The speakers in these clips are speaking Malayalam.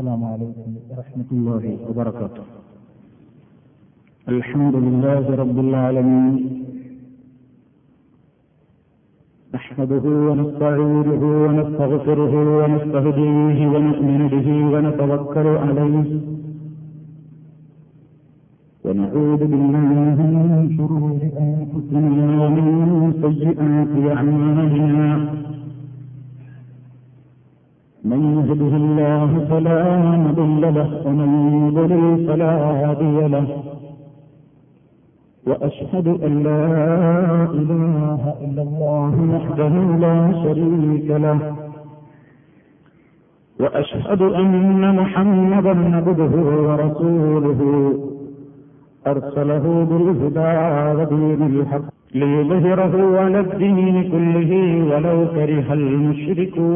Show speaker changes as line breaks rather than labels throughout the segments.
السلام عليكم ورحمة الله وبركاته. الحمد لله رب العالمين. نحمده ونستعينه ونستغفره ونستهديه ونؤمن به ونتوكل عليه. ونعوذ بالله من شرور أنفسنا ومن سيئات أعمالنا. من يهده الله فلا مضل له ومن يضلل فلا هادي له. وأشهد أن لا إله إلا الله وحده لا شريك له. وأشهد أن محمدا عبده ورسوله. أرسله بالهدى ودين الحق. ليظهره على الدين كله ولو كره المشركون.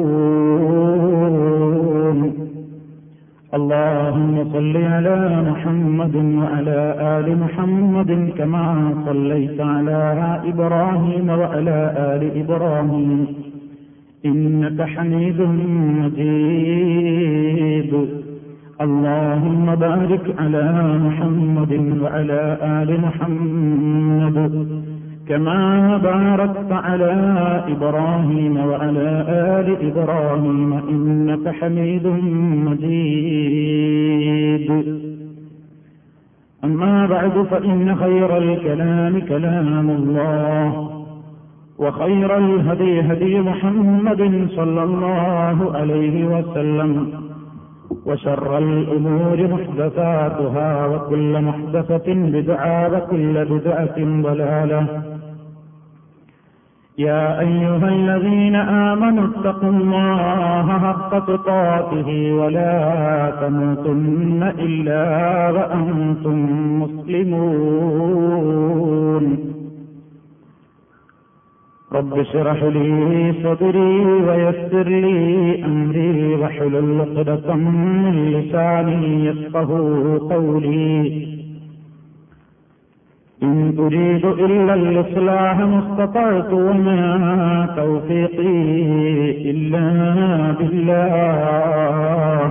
اللهم صل على محمد وعلى آل محمد كما صليت على إبراهيم وعلى آل إبراهيم. إنك حميد مجيد. اللهم بارك على محمد وعلى آل محمد. كما باركت على إبراهيم وعلى آل إبراهيم إنك حميد مجيد. أما بعد فإن خير الكلام كلام الله وخير الهدي هدي محمد صلى الله عليه وسلم وشر الأمور محدثاتها وكل محدثة بدعة وكل بدعة ضلالة. يا أيها الذين آمنوا اتقوا الله حق تقاته ولا تموتن إلا وأنتم مسلمون. رب اشرح لي صدري ويسر لي أمري واحلل عقدة من لساني يفقه قولي. إن أريد إلا الإصلاح ما استطعت وما توفيقي إلا بالله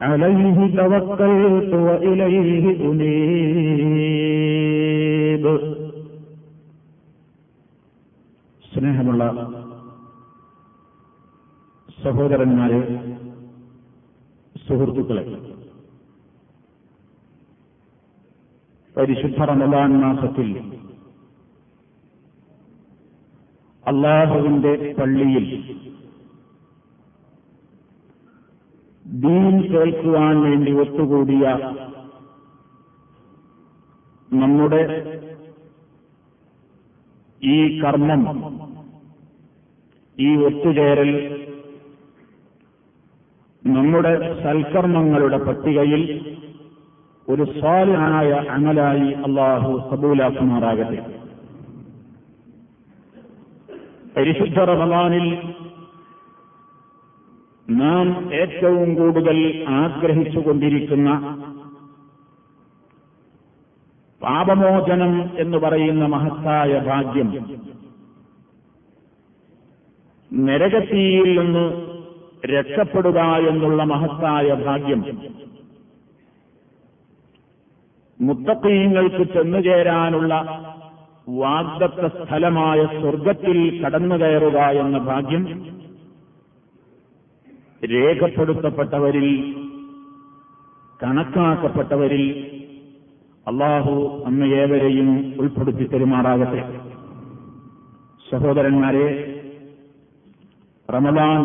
عليه توكلت وإليه أنيب سنهم الله سهودر النار سهرتك لك പരിശുദ്ധ റമദാൻ മാസത്തിൽ അള്ളാഹുവിന്റെ പള്ളിയിൽ ദീൻ കേൾക്കുവാൻ വേണ്ടി ഒത്തുകൂടിയ നമ്മുടെ ഈ കർമ്മം ഈ ഒത്തുചേരൽ നമ്മുടെ സൽക്കർമ്മങ്ങളുടെ പട്ടികയിൽ ഒരു സ്വാലിഹായ അമലായി അള്ളാഹു കബൂലാക്കുമാറാകട്ടെ. പരിശുദ്ധ റമദാനിൽ നാം ഏറ്റവും കൂടുതൽ ആഗ്രഹിച്ചുകൊണ്ടിരിക്കുന്ന പാപമോചനം എന്ന് പറയുന്ന മഹത്തായ ഭാഗ്യം നരകത്തിയിൽ നിന്ന് രക്ഷപ്പെടുക എന്നുള്ള മഹത്തായ ഭാഗ്യം മുത്തക്കീങ്ങൾക്ക് ചെന്നുചേരാനുള്ള വാഗ്ദത്ത സ്ഥലമായ സ്വർഗത്തിൽ കടന്നു കയറുക എന്ന ഭാഗ്യം രേഖപ്പെടുത്തപ്പെട്ടവരിൽ കണക്കാക്കപ്പെട്ടവരിൽ അള്ളാഹു അന്ന് ഏവരെയും ഉൾപ്പെടുത്തി പെരുമാറാകട്ടെ സഹോദരന്മാരെ റമദാൻ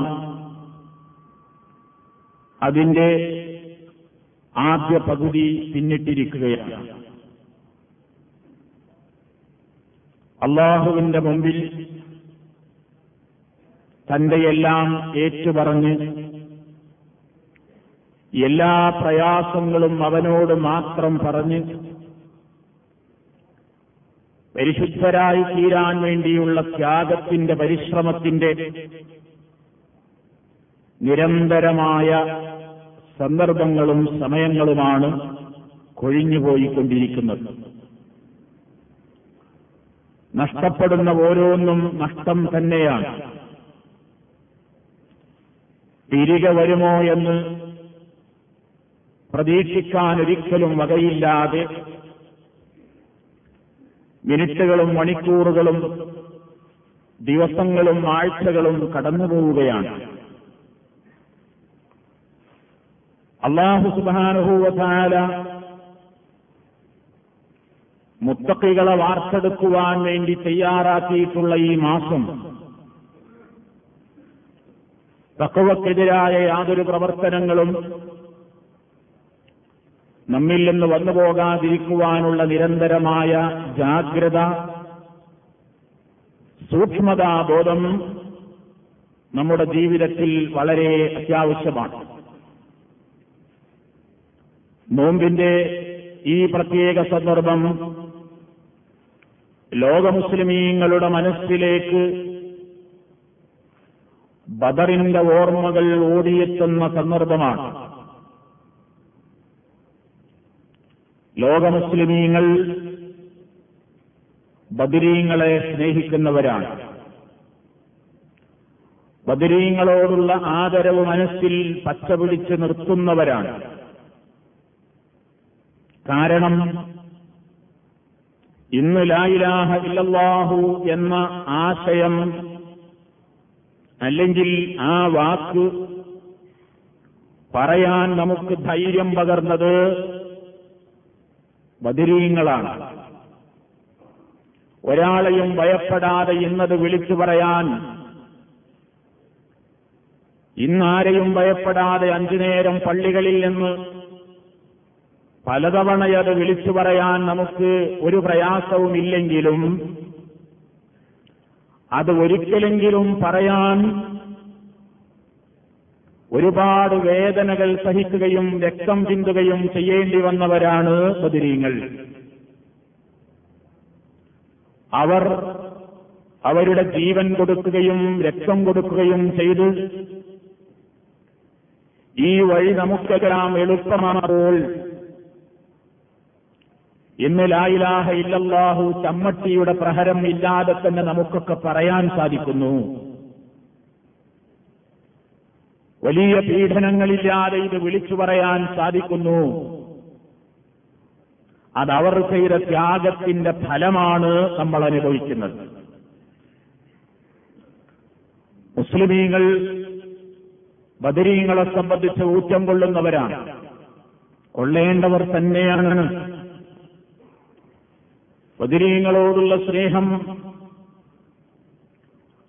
അതിന്റെ ആദ്യ പകുതി പിന്നിട്ടിരിക്കുകയാണ്. അള്ളാഹുവിന്റെ മുമ്പിൽ തന്റെ എല്ലാം ഏറ്റുപറഞ്ഞ് എല്ലാ പ്രയാസങ്ങളും അവനോട് മാത്രം പറഞ്ഞ് പരിശുദ്ധരായി തീരാൻ വേണ്ടിയുള്ള ത്യാഗത്തിന്റെ പരിശ്രമത്തിന്റെ നിരന്തരമായ സന്ദർഭങ്ങളും സമയങ്ങളുമാണ് കൊഴിഞ്ഞുപോയിക്കൊണ്ടിരിക്കുന്നത്. നഷ്ടപ്പെടുന്ന ഓരോന്നും നഷ്ടം തന്നെയാണ്.
തിരികെ വരുമോ എന്ന് പ്രതീക്ഷിക്കാൻ ഒരിക്കലും വകയില്ലാതെ മിനിറ്റുകളും മണിക്കൂറുകളും ദിവസങ്ങളും ആഴ്ചകളും കടന്നുപോവുകയാണ്. അള്ളാഹു സുബാനുഭൂവത്താല മുത്തക്കികളെ വാർത്തെടുക്കുവാൻ വേണ്ടി തയ്യാറാക്കിയിട്ടുള്ള ഈ മാസം തക്കവക്കെതിരായ യാതൊരു പ്രവർത്തനങ്ങളും നമ്മിൽ നിന്ന് വന്നു പോകാതിരിക്കുവാനുള്ള നിരന്തരമായ ജാഗ്രത സൂക്ഷ്മതാബോധം നമ്മുടെ ജീവിതത്തിൽ വളരെ അത്യാവശ്യമാണ്. നോമ്പിന്റെ ഈ പ്രത്യേക സന്ദർഭം ലോക മുസ്ലിമീങ്ങളുടെ മനസ്സിലേക്ക് ബദറിന്റെ ഓർമ്മകൾ ഓടിയെത്തുന്ന സന്ദർഭമാണ്. ലോക മുസ്ലിമീങ്ങൾ ബദരീങ്ങളെ സ്നേഹിക്കുന്നവരാണ്. ബദരീങ്ങളോടുള്ള ആദരവ് മനസ്സിൽ പച്ചപിടിച്ച് നിർത്തുന്നവരാണ്. കാരണം ഇന്ന് ലായിലാഹ ഇല്ലല്ലാഹു എന്ന ആശയം അല്ലെങ്കിൽ ആ വാക്ക് പറയാൻ നമുക്ക് ധൈര്യം പകർന്നത് ബദിരീങ്ങളാണ്. ഒരാളെയും ഭയപ്പെടാതെ ഇന്നത് വിളിച്ചു പറയാൻ ഇന്നാരെയും ഭയപ്പെടാതെ അഞ്ചു നേരം പള്ളികളിൽ നിന്ന് പലതവണയത് വിളിച്ചു പറയാൻ നമുക്ക് ഒരു പ്രയാസവുമില്ലെങ്കിലും അത് ഒരിക്കലെങ്കിലും പറയാൻ ഒരുപാട് വേദനകൾ സഹിക്കുകയും രക്തം ചിന്തുകയും ചെയ്യേണ്ടി വന്നവരാണ് ബദിരീങ്ങൾ. അവർ അവരുടെ ജീവൻ കൊടുക്കുകയും രക്തം കൊടുക്കുകയും ചെയ്ത് ഈ വഴി നമുക്കെല്ലാം എളുപ്പമാകുമ്പോൾ ഇന്ന് ലായിലാഹ ഇല്ലല്ലാഹു ചമ്മട്ടിയുടെ പ്രഹരം ഇല്ലാതെ തന്നെ നമുക്കൊക്കെ പറയാൻ സാധിക്കുന്നു. വലിയ പീഡനങ്ങളില്ലാതെ ഇത് വിളിച്ചു പറയാൻ സാധിക്കുന്നു. അതവർ ചെയ്ത ത്യാഗത്തിന്റെ ഫലമാണ് നമ്മൾ അനുഭവിക്കുന്നത്. മുസ്ലിമീങ്ങൾ ബദരീങ്ങളെ സംബന്ധിച്ച് ഊറ്റം കൊള്ളുന്നവരാണ്. കൊള്ളേണ്ടവർ തന്നെയാണ്. ബദരീങ്ങളോടുള്ള സ്നേഹം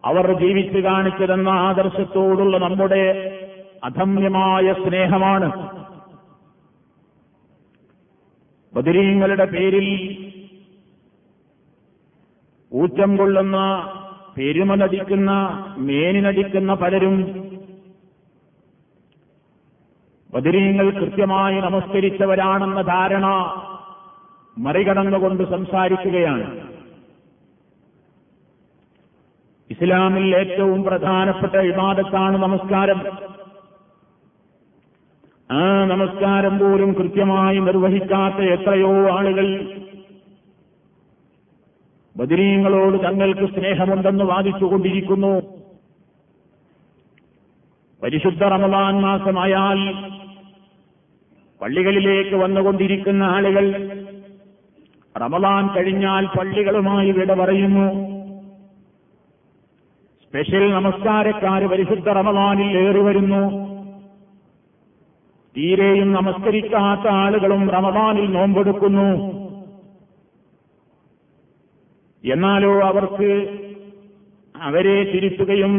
അവർ ജീവിച്ചു കാണിച്ചതെന്ന ആദർശത്തോടുള്ള നമ്മുടെ അധമ്യമായ സ്നേഹമാണ്. ബദരീങ്ങളുടെ പേരിൽ ഊറ്റം കൊള്ളുന്ന പെരുമ നടിക്കുന്ന മേനി പലരും ബദിരീങ്ങൾ കൃത്യമായി നമസ്കരിച്ചവരാണെന്ന ധാരണ മറികടന്നുകൊണ്ട് സംസാരിക്കുകയാണ്. ഇസ്ലാമിൽ ഏറ്റവും പ്രധാനപ്പെട്ട വിവാദത്താണ് നമസ്കാരം. ആ നമസ്കാരം പോലും കൃത്യമായി നിർവഹിക്കാത്ത എത്രയോ ആളുകൾ ബദരീങ്ങളോട് തങ്ങൾക്ക് സ്നേഹമുണ്ടെന്ന് വാദിച്ചുകൊണ്ടിരിക്കുന്നു. പരിശുദ്ധ റമദാൻ മാസമായാൽ പള്ളികളിലേക്ക് വന്നുകൊണ്ടിരിക്കുന്ന ആളുകൾ റമദാൻ കഴിഞ്ഞാൽ പള്ളികളുമായി വിട പറയുന്നു. സ്പെഷ്യൽ നമസ്കാരക്കാര് പരിശുദ്ധ റമദാനിൽ ഏറി വരുന്നു. തീരെയും നമസ്കരിക്കാത്ത ആളുകളും റമദാനിൽ നോമ്പെടുക്കുന്നു. എന്നാലോ അവർക്ക് അവരെ തിരുത്തുകയും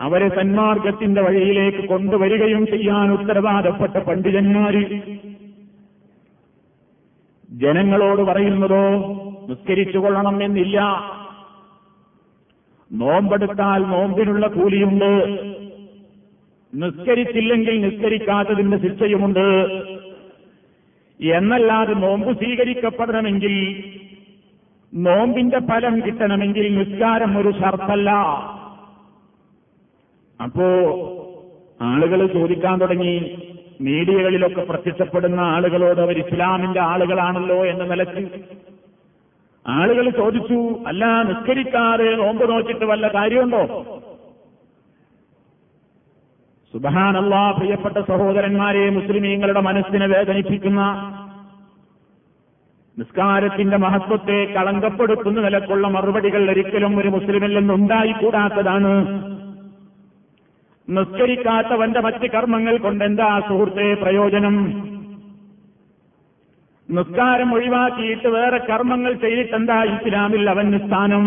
അവരെ സന്മാർഗത്തിന്റെ വഴിയിലേക്ക് കൊണ്ടുവരികയും ചെയ്യാൻ ഉത്തരവാദപ്പെട്ട പണ്ഡിതന്മാര് ജനങ്ങളോട് പറയുന്നതോ നിസ്കരിച്ചുകൊള്ളണം എന്നില്ല. നോമ്പെടുത്താൽ നോമ്പിനുള്ള കൂലിയുണ്ട്. നിസ്കരിച്ചില്ലെങ്കിൽ നിസ്കരിക്കാത്തതിന്റെ ശിക്ഷയുമുണ്ട്. എന്നല്ലാതെ നോമ്പ് സ്വീകരിക്കപ്പെടണമെങ്കിൽ നോമ്പിന്റെ ഫലം കിട്ടണമെങ്കിൽ നിസ്കാരം ഒരു ഷർത്തല്ല. അപ്പോ ആളുകൾ ചോദിക്കാൻ തുടങ്ങി മീഡിയകളിലൊക്കെ പ്രത്യക്ഷപ്പെടുന്ന ആളുകളോട് അവർ ഇസ്ലാമിന്റെ ആളുകളാണല്ലോ എന്ന നിലയ്ക്ക് ആളുകൾ ചോദിച്ചു അല്ല നിസ്കരിക്കാതെ നോമ്പ് നോക്കിയിട്ട് വല്ല കാര്യമുണ്ടോ? സുബഹാനല്ല പ്രിയപ്പെട്ട സഹോദരന്മാരെ മുസ്ലിമീങ്ങളുടെ മനസ്സിനെ വേദനിപ്പിക്കുന്ന നിസ്കാരത്തിന്റെ മഹത്വത്തെ കളങ്കപ്പെടുത്തുന്ന നിലക്കുള്ള മറുപടികൾ ഒരിക്കലും ഒരു മുസ്ലിമിൽ നിന്നുണ്ടായിക്കൂടാത്തതാണ് നിസ്കരിക്കാത്തവന്റെ മറ്റ് കർമ്മങ്ങൾ കൊണ്ട് എന്താ സുഹൃത്തെ പ്രയോജനം? നിസ്കാരം ഒഴിവാക്കിയിട്ട് വേറെ കർമ്മങ്ങൾ ചെയ്തിട്ടെന്താ ഇസ്ലാമിൽ അവന് സ്ഥാനം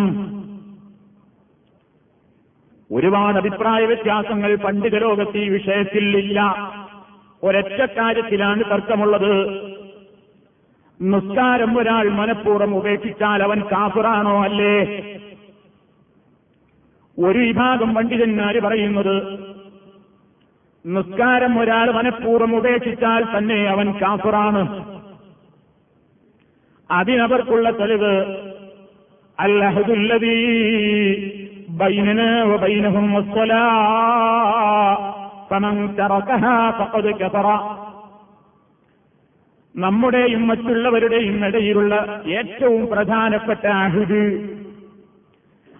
ഒരുപാട് അഭിപ്രായ വ്യത്യാസങ്ങൾ പണ്ഡിത ലോകത്ത് ഈ വിഷയത്തിൽ ഇല്ല. ഒരൊറ്റ കാര്യത്തിലാണ് തർക്കമുള്ളത്. നിസ്കാരം ഒരാൾ മനഃപൂർവം ഉപേക്ഷിച്ചാൽ അവൻ കാഫിറാണോ അല്ലേ? ഒരു വിഭാഗം പണ്ഡിതന്മാര് പറയുന്നത് നിസ്കാരം ഒരാൾ മനഃപൂർവം ഉപേക്ഷിച്ചാൽ തന്നെ അവൻ കാഫിറാണ്. അതിനവർക്കുള്ള തെളിവ് ബൈനഹും നമ്മുടെയും മറ്റുള്ളവരുടെയും ഇടയിലുള്ള ഏറ്റവും പ്രധാനപ്പെട്ട അഹിദ്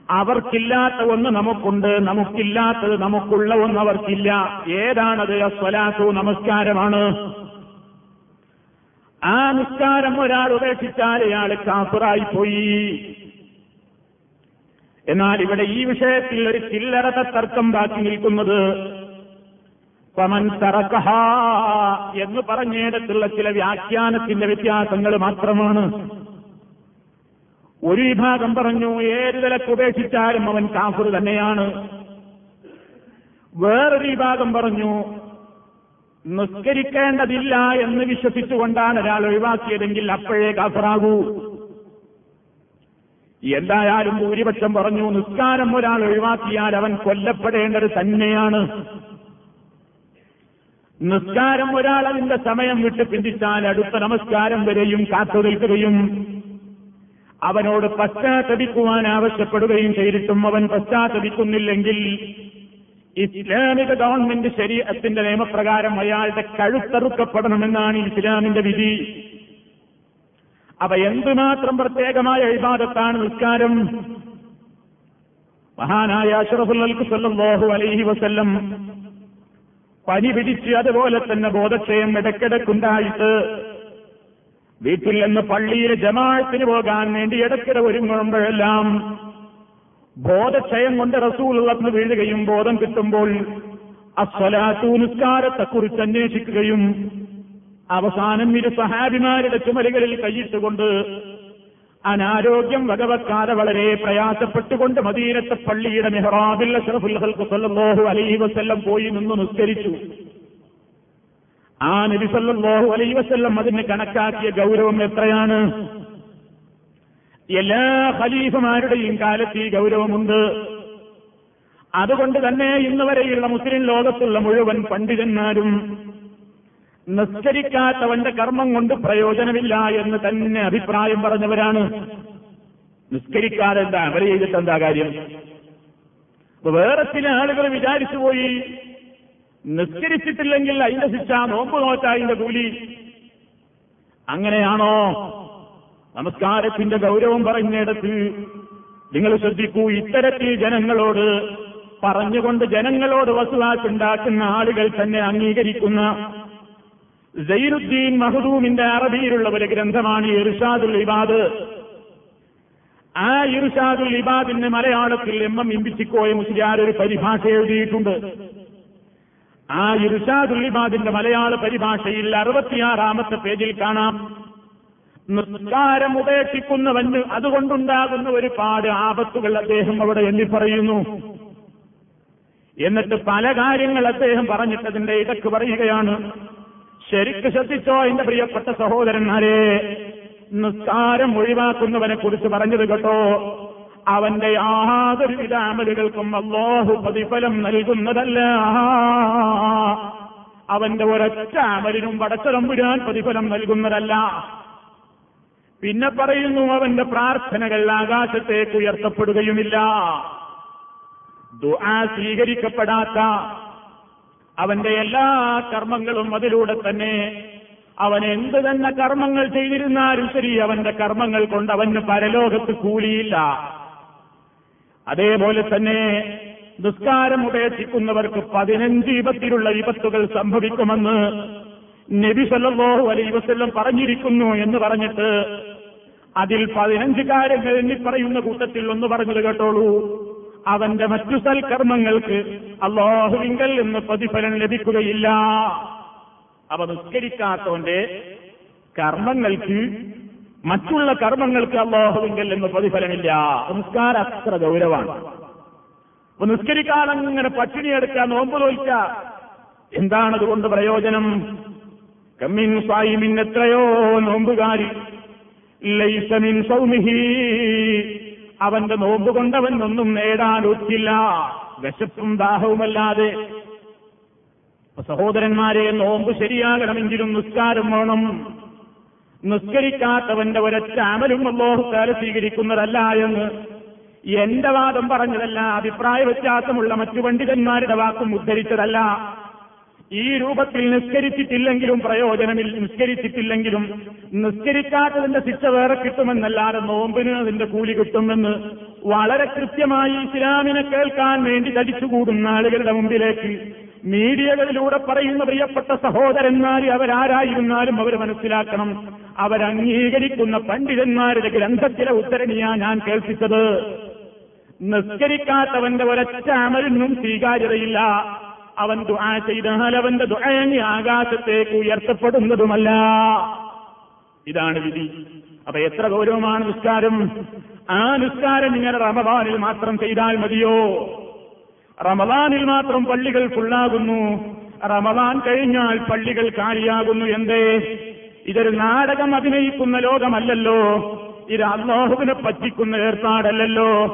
അവർക്കില്ലാത്ത ഒന്ന് നമുക്കുണ്ട് നമുക്കില്ലാത്തത് നമുക്കുള്ള ഒന്ന് അവർക്കില്ല. ഏതാണത്? അസ്വലാത്തു നമസ്കാരമാണ്. ആ നിസ്കാരം ഒരാൾ ഉപേക്ഷിച്ചാൽ ഇയാൾ പോയി എന്നാൽ ഇവിടെ ഈ വിഷയത്തിൽ ഒരു ചില്ലറത തർക്കം ബാക്കി നിൽക്കുന്നത്. പമൻ തറക്കഹ എന്ന് പറഞ്ഞിടത്തുള്ള ചില വ്യാഖ്യാനത്തിന്റെ വ്യത്യാസങ്ങൾ മാത്രമാണ്. ഒരു വിഭാഗം പറഞ്ഞു ഏത് നിലയ്ക്ക് ഉപേക്ഷിച്ചാലും അവൻ കാഫർ തന്നെയാണ്. വേറൊരു വിഭാഗം പറഞ്ഞു നിസ്കരിക്കേണ്ടതില്ല എന്ന് വിശ്വസിച്ചുകൊണ്ടാണ് ഒരാൾ ഒഴിവാക്കിയതെങ്കിൽ അപ്പോഴേ കാഫറാകൂ. എന്തായാലും ഭൂരിപക്ഷം പറഞ്ഞു നിസ്കാരം ഒരാൾ ഒഴിവാക്കിയാൽ അവൻ കൊല്ലപ്പെടേണ്ടത് തന്നെയാണ്. നിസ്കാരം ഒരാൾ അതിന്റെ സമയം വിട്ട് പിന്തിച്ചാൽ അടുത്ത നമസ്കാരം വരെയും കാത്തു നിൽക്കുകയും അവനോട് പശ്ചാത്തപിക്കുവാൻ ആവശ്യപ്പെടുകയും ചെയ്തിട്ടും അവൻ പശ്ചാത്തപിക്കുന്നില്ലെങ്കിൽ ഇസ്ലാമിക ഗവൺമെന്റ് ശരീരത്തിന്റെ നിയമപ്രകാരം അയാളുടെ കഴുത്തറുക്കപ്പെടണമെന്നാണ് ഇസ്ലാമിന്റെ വിധി. അവ എന്തുമാത്രം പ്രത്യേകമായ അഴിബാദത്താണ് നിസ്കാരം? മഹാനായ അഷറഫുല്ലൽക്ക് ബോഹു അലൈഹി വസല്ലം പനി പിടിച്ച് അതുപോലെ തന്നെ ബോധക്ഷയം ഇടയ്ക്കിടയ്ക്കുണ്ടായിട്ട് വീട്ടിൽ നിന്ന് പള്ളിയിൽ ജമാഴത്തിന് പോകാൻ വേണ്ടി ഇടയ്ക്കിടെ ഒരുങ്ങുമ്പോഴെല്ലാം ബോധക്ഷയം കൊണ്ട് റസൂലുള്ളന്ന് വീഴുകയും ബോധം കിട്ടുമ്പോൾ അസ്വലാത്തു നിസ്കാരത്തെക്കുറിച്ച് അന്വേഷിക്കുകയും അവസാനം ഇരു സഹാബിമാരുടെ ചുമലുകളിൽ കൈയിട്ടുകൊണ്ട് അനാരോഗ്യം വകവെക്കാതെ വളരെ പ്രയാസപ്പെട്ടുകൊണ്ട് മദീനത്തെ പള്ളിയുടെ മെഹ്റാബിൽ അഷ്റഫുൽ ഹൽക്കു സല്ലാഹു അലൈഹി വസല്ലം പോയി നിന്ന് നിസ്കരിച്ചു. ആ നബി സല്ലല്ലാഹു അലൈഹി വസല്ലം അതിന് കണക്കാക്കിയ ഗൗരവം എത്രയാണ്? എല്ലാ ഖലീഫമാരുടെയും കാലത്ത് ഈ ഗൗരവമുണ്ട്. അതുകൊണ്ട് തന്നെ ഇന്ന് വരെയുള്ള മുസ്ലിം ലോകത്തുള്ള മുഴുവൻ പണ്ഡിതന്മാരും നിസ്കരിക്കാത്തവന്റെ കർമ്മം കൊണ്ട് പ്രയോജനമില്ല എന്ന് തന്നെ അഭിപ്രായം പറഞ്ഞവരാണ്. നിസ്കരിക്കാതെ എന്താ? അവർ ചെയ്തിട്ട് എന്താ കാര്യം? വേറെ ചില ആളുകൾ വിചാരിച്ചു പോയി നിസ്കരിച്ചിട്ടില്ലെങ്കിൽ അതിന്റെ ശിക്ഷ നോമ്പ് നോറ്റ അതിന്റെ കൂലി. അങ്ങനെയാണോ? നമസ്കാരത്തിന്റെ ഗൗരവം പറഞ്ഞിടത്ത് നിങ്ങൾ ശ്രദ്ധിക്കൂ ഇത്തരത്തിൽ ജനങ്ങളോട് പറഞ്ഞുകൊണ്ട് ജനങ്ങളോട് വസുവാക്കുണ്ടാക്കുന്ന ആളുകൾ തന്നെ അംഗീകരിക്കുന്ന സൈനുദ്ദീൻ മഹദൂമിന്റെ അറബിയിലുള്ള ഒരു ഗ്രന്ഥമാണ് ഇർഷാദുൽ ഇബാദ്. ആ ഇർഷാദുൽ ഇബാദിന്റെ മലയാളത്തിൽ എം എം ഇമ്പിച്ചിക്കോയ മുസ്ലിയാർ ഒരു പരിഭാഷ എഴുതിയിട്ടുണ്ട്. ആ ഇർഷാദുള്ളിബാദിന്റെ മലയാള പരിഭാഷയിൽ അറുപത്തിയാറാമത്തെ പേജിൽ കാണാം. നിസ്കാരം ഉപേക്ഷിക്കുന്നവന് അതുകൊണ്ടുണ്ടാകുന്ന ഒരുപാട് ആപത്തുകൾ അദ്ദേഹം അവിടെ എണ്ണി പറയുന്നു എന്നിട്ട് പല കാര്യങ്ങൾ അദ്ദേഹം പറഞ്ഞിട്ടതിന്റെ ഇടയ്ക്ക് പറയുകയാണ്. ശരിക്ക് ശ്രദ്ധിച്ചോ എന്റെ പ്രിയപ്പെട്ട സഹോദരന്മാരെ? നിസ്കാരം ഒഴിവാക്കുന്നവനെ കുറിച്ച് പറഞ്ഞത് കേട്ടോ. അവന്റെ യാതൊരു അമലുകൾക്കും അള്ളാഹു പ്രതിഫലം നൽകുന്നതല്ല. അവന്റെ ഒരൊറ്റ അമലിനും പടച്ചതമ്പുരാൻ പ്രതിഫലം നൽകുന്നതല്ല. പിന്നെ പറയുന്നു അവന്റെ പ്രാർത്ഥനകൾ ആകാശത്തേക്ക് ഉയർത്തപ്പെടുകയുമില്ല. ദുആ സ്വീകരിക്കപ്പെടാത്ത അവന്റെ എല്ലാ കർമ്മങ്ങളും അതിലൂടെ തന്നെ അവൻ എന്ത് തന്നെ കർമ്മങ്ങൾ ചെയ്തിരുന്നാലും ശരി അവന്റെ കർമ്മങ്ങൾ കൊണ്ട് അവന് പരലോകത്ത് കൂലിയില്ല. അതേപോലെ തന്നെ നിസ്കാരം ഉപേക്ഷിക്കുന്നവർക്ക് പതിനഞ്ച് വിപത്തിലുള്ള വിപത്തുകൾ സംഭവിക്കുമെന്ന് നബി സല്ലല്ലാഹു അലൈഹി വസല്ലം പറഞ്ഞിരിക്കുന്നു എന്ന് പറഞ്ഞിട്ട് അതിൽ പതിനഞ്ച് കാര്യങ്ങൾ എണ്ണി പറയുന്ന കൂട്ടത്തിൽ ഒന്ന് പറഞ്ഞത് കേട്ടോളൂ. അവന്റെ മറ്റു സൽക്കർമ്മങ്ങൾക്ക് അള്ളാഹുവിങ്കൽ എന്ന് പ്രതിഫലം ലഭിക്കുകയില്ല. അവ നിസ്കരിക്കാത്തവന്റെ കർമ്മങ്ങൾക്ക് മറ്റുള്ള കർമ്മങ്ങൾക്ക് അള്ളാഹുവിങ്കൽ എന്ന് പ്രതിഫലമില്ല. നിസ്കാരം അത്ര ഗൗരവമാണ്. അപ്പൊ നിസ്കരിക്കാൻ അങ്ങനെ പട്ടിണി നോമ്പ് തോൽക്ക. എന്താണതുകൊണ്ട് പ്രയോജനം? കമ്മിൻ സായിമിൻ എത്രയോ നോമ്പുകാരി. ലൈസമിൻ സൗമിഹി. അവന്റെ നോമ്പ് കൊണ്ടവൻ ഒന്നും നേടാൻ ഒത്തില്ല വിശപ്പും ദാഹവുമല്ലാതെ. സഹോദരന്മാരെ നോമ്പ് ശരിയാകണമെങ്കിലും നിസ്കാരം വേണം. നിസ്കരിക്കാത്തവന്റെ ഒരൊറ്റ അമലും അള്ളോഹുക്കാല സ്വീകരിക്കുന്നതല്ല എന്ന് എന്റെ വാദം പറഞ്ഞതല്ല അഭിപ്രായ വ്യത്യാസമുള്ള മറ്റു പണ്ഡിതന്മാരുടെ വാക്കും ഉദ്ധരിച്ചതല്ല. ഈ രൂപത്തിൽ നിസ്കരിച്ചിട്ടില്ലെങ്കിലും പ്രയോജനമില്ല നിസ്കരിച്ചിട്ടില്ലെങ്കിലും നിസ്കരിക്കാത്തതിന്റെ ശിക്ഷ വേറെ കിട്ടുമെന്നല്ലാതെ നോമ്പിന് അതിന്റെ കൂലി കിട്ടുമെന്ന് വളരെ കൃത്യമായി ഇസ്ലാമിനെ കേൾക്കാൻ വേണ്ടി തടിച്ചുകൂടുന്ന ആളുകളുടെ മുമ്പിലേക്ക് മീഡിയകളിലൂടെ പറയുന്ന പ്രിയപ്പെട്ട സഹോദരന്മാർ അവരാരായിരുന്നാലും അവർ മനസ്സിലാക്കണം. അവരംഗീകരിക്കുന്ന പണ്ഡിതന്മാരുടെ ഗ്രന്ഥത്തിലെ ഉത്തരണിയാ ഞാൻ കേൾപ്പിച്ചത്. നിസ്കരിക്കാത്തവന്റെ ഒരൊറ്റ അമലിനും സ്വീകാര്യതയില്ല. അവൻ ദുആ ചെയ്താൽ അവന്റെ ദുആനി ആകാശത്തേക്ക് ഉയർത്തപ്പെടുന്നതുമല്ല. ഇതാണ് വിധി. അപ്പൊ എത്ര ഗൗരവമാണ് നിസ്കാരം. ആ നിസ്കാരം ഇങ്ങനെ റമബാനിൽ മാത്രം ചെയ്താൽ മതിയോ? റമദാനിൽ മാത്രം പള്ളികൾ ഫുള്ളാകുന്നു റമദാൻ കഴിഞ്ഞാൽ പള്ളികൾ കാലിയാകുന്നു എന്തേ? ഇതൊരു നാടകം അഭിനയിക്കുന്ന ലോകമല്ലല്ലോ. ഇത് അള്ളാഹുവിനെ പറ്റിക്കുന്ന ഏർപ്പാടല്ലല്ലോ.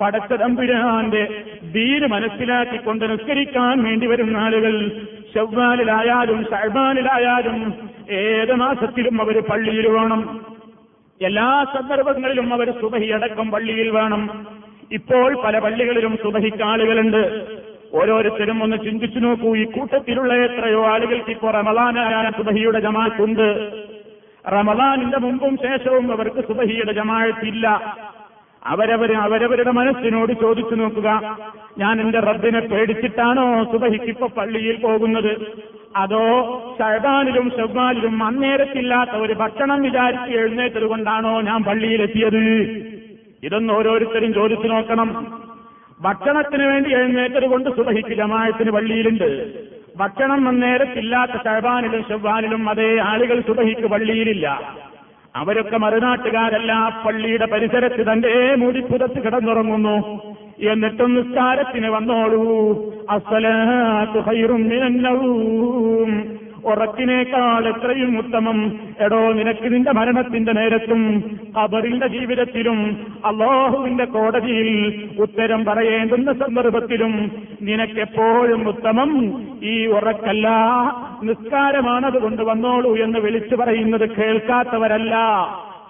പടച്ച തമ്പുരാന്റെ ദീന് മനസ്സിലാക്കിക്കൊണ്ട് നിസ്കരിക്കാൻ വേണ്ടി വരുന്ന ആളുകൾ ഷവ്വാലിലായാലും ഷഹബാനിലായാലും ഏത് മാസത്തിലും അവർ പള്ളിയിൽ വേണം. എല്ലാ സന്ദർഭങ്ങളിലും അവർ സുബഹിയടക്കം പള്ളിയിൽ വേണം. ഇപ്പോൾ പല പള്ളികളിലും സുബഹിക്ക് ആളുകളുണ്ട്. ഓരോരുത്തരും ഒന്ന് ചിന്തിച്ചു നോക്കൂ ഈ കൂട്ടത്തിലുള്ള എത്രയോ ആളുകൾക്ക് ഇപ്പോൾ റമലാനായ സുബഹിയുടെ ജമാഅത്തുണ്ട്. റമലാനിന്റെ മുമ്പും ശേഷവും അവർക്ക് സുബഹിയുടെ ജമാഴത്തില്ല അവരവർ അവരവരുടെ മനസ്സിനോട് ചോദിച്ചു നോക്കുക ഞാൻ എന്റെ റബ്ബിനെ പേടിച്ചിട്ടാണോ സുബഹിക്കിപ്പോ പള്ളിയിൽ പോകുന്നത്? അതോ ഷഹബാനിലും ഷവ്വാലിലും അന്നേരത്തില്ലാത്ത ഒരു ഭക്ഷണം വിചാരിച്ച് എഴുന്നേറ്റത് കൊണ്ടാണോ ഞാൻ പള്ളിയിലെത്തിയത്? ഇതൊന്ന് ഓരോരുത്തരും ചോദിച്ചു നോക്കണം. ഭക്ഷണത്തിന് വേണ്ടി എഴുന്നേറ്റത് കൊണ്ട് സുബഹിക്ക് ജമായത്തിന് പള്ളിയിലുണ്ട്. ഭക്ഷണം അന്നേരത്തില്ലാത്ത ഷഹബാനിലും ചെവ്വാനിലും അതേ ആളുകൾ സുബഹിക്ക് പള്ളിയിലില്ല. അവരൊക്കെ മറുനാട്ടുകാരല്ല പള്ളിയുടെ പരിസരത്ത് തന്റെ മൂടിപ്പുതത്ത് കിടന്നുറങ്ങുന്നു. എന്നിട്ടും നിസ്കാരത്തിന് വന്നോളൂ. മിനന്നൗം ഉറക്കിനേക്കാൾ എത്രയും ഉത്തമം. എടോ നിനക്ക് നിന്റെ മരണത്തിന്റെ നേരത്തും കബറിന്റെ ജീവിതത്തിലും അള്ളാഹുവിന്റെ കോടതിയിൽ ഉത്തരം പറയേണ്ടുന്ന സന്ദർഭത്തിലും നിനക്കെപ്പോഴും ഉത്തമം. ഈ ഉറക്കല്ല. നിസ്കാരമാണത് കൊണ്ടുവന്നോളൂ എന്ന് വിളിച്ചു പറയുന്നത് കേൾക്കാത്തവരല്ല.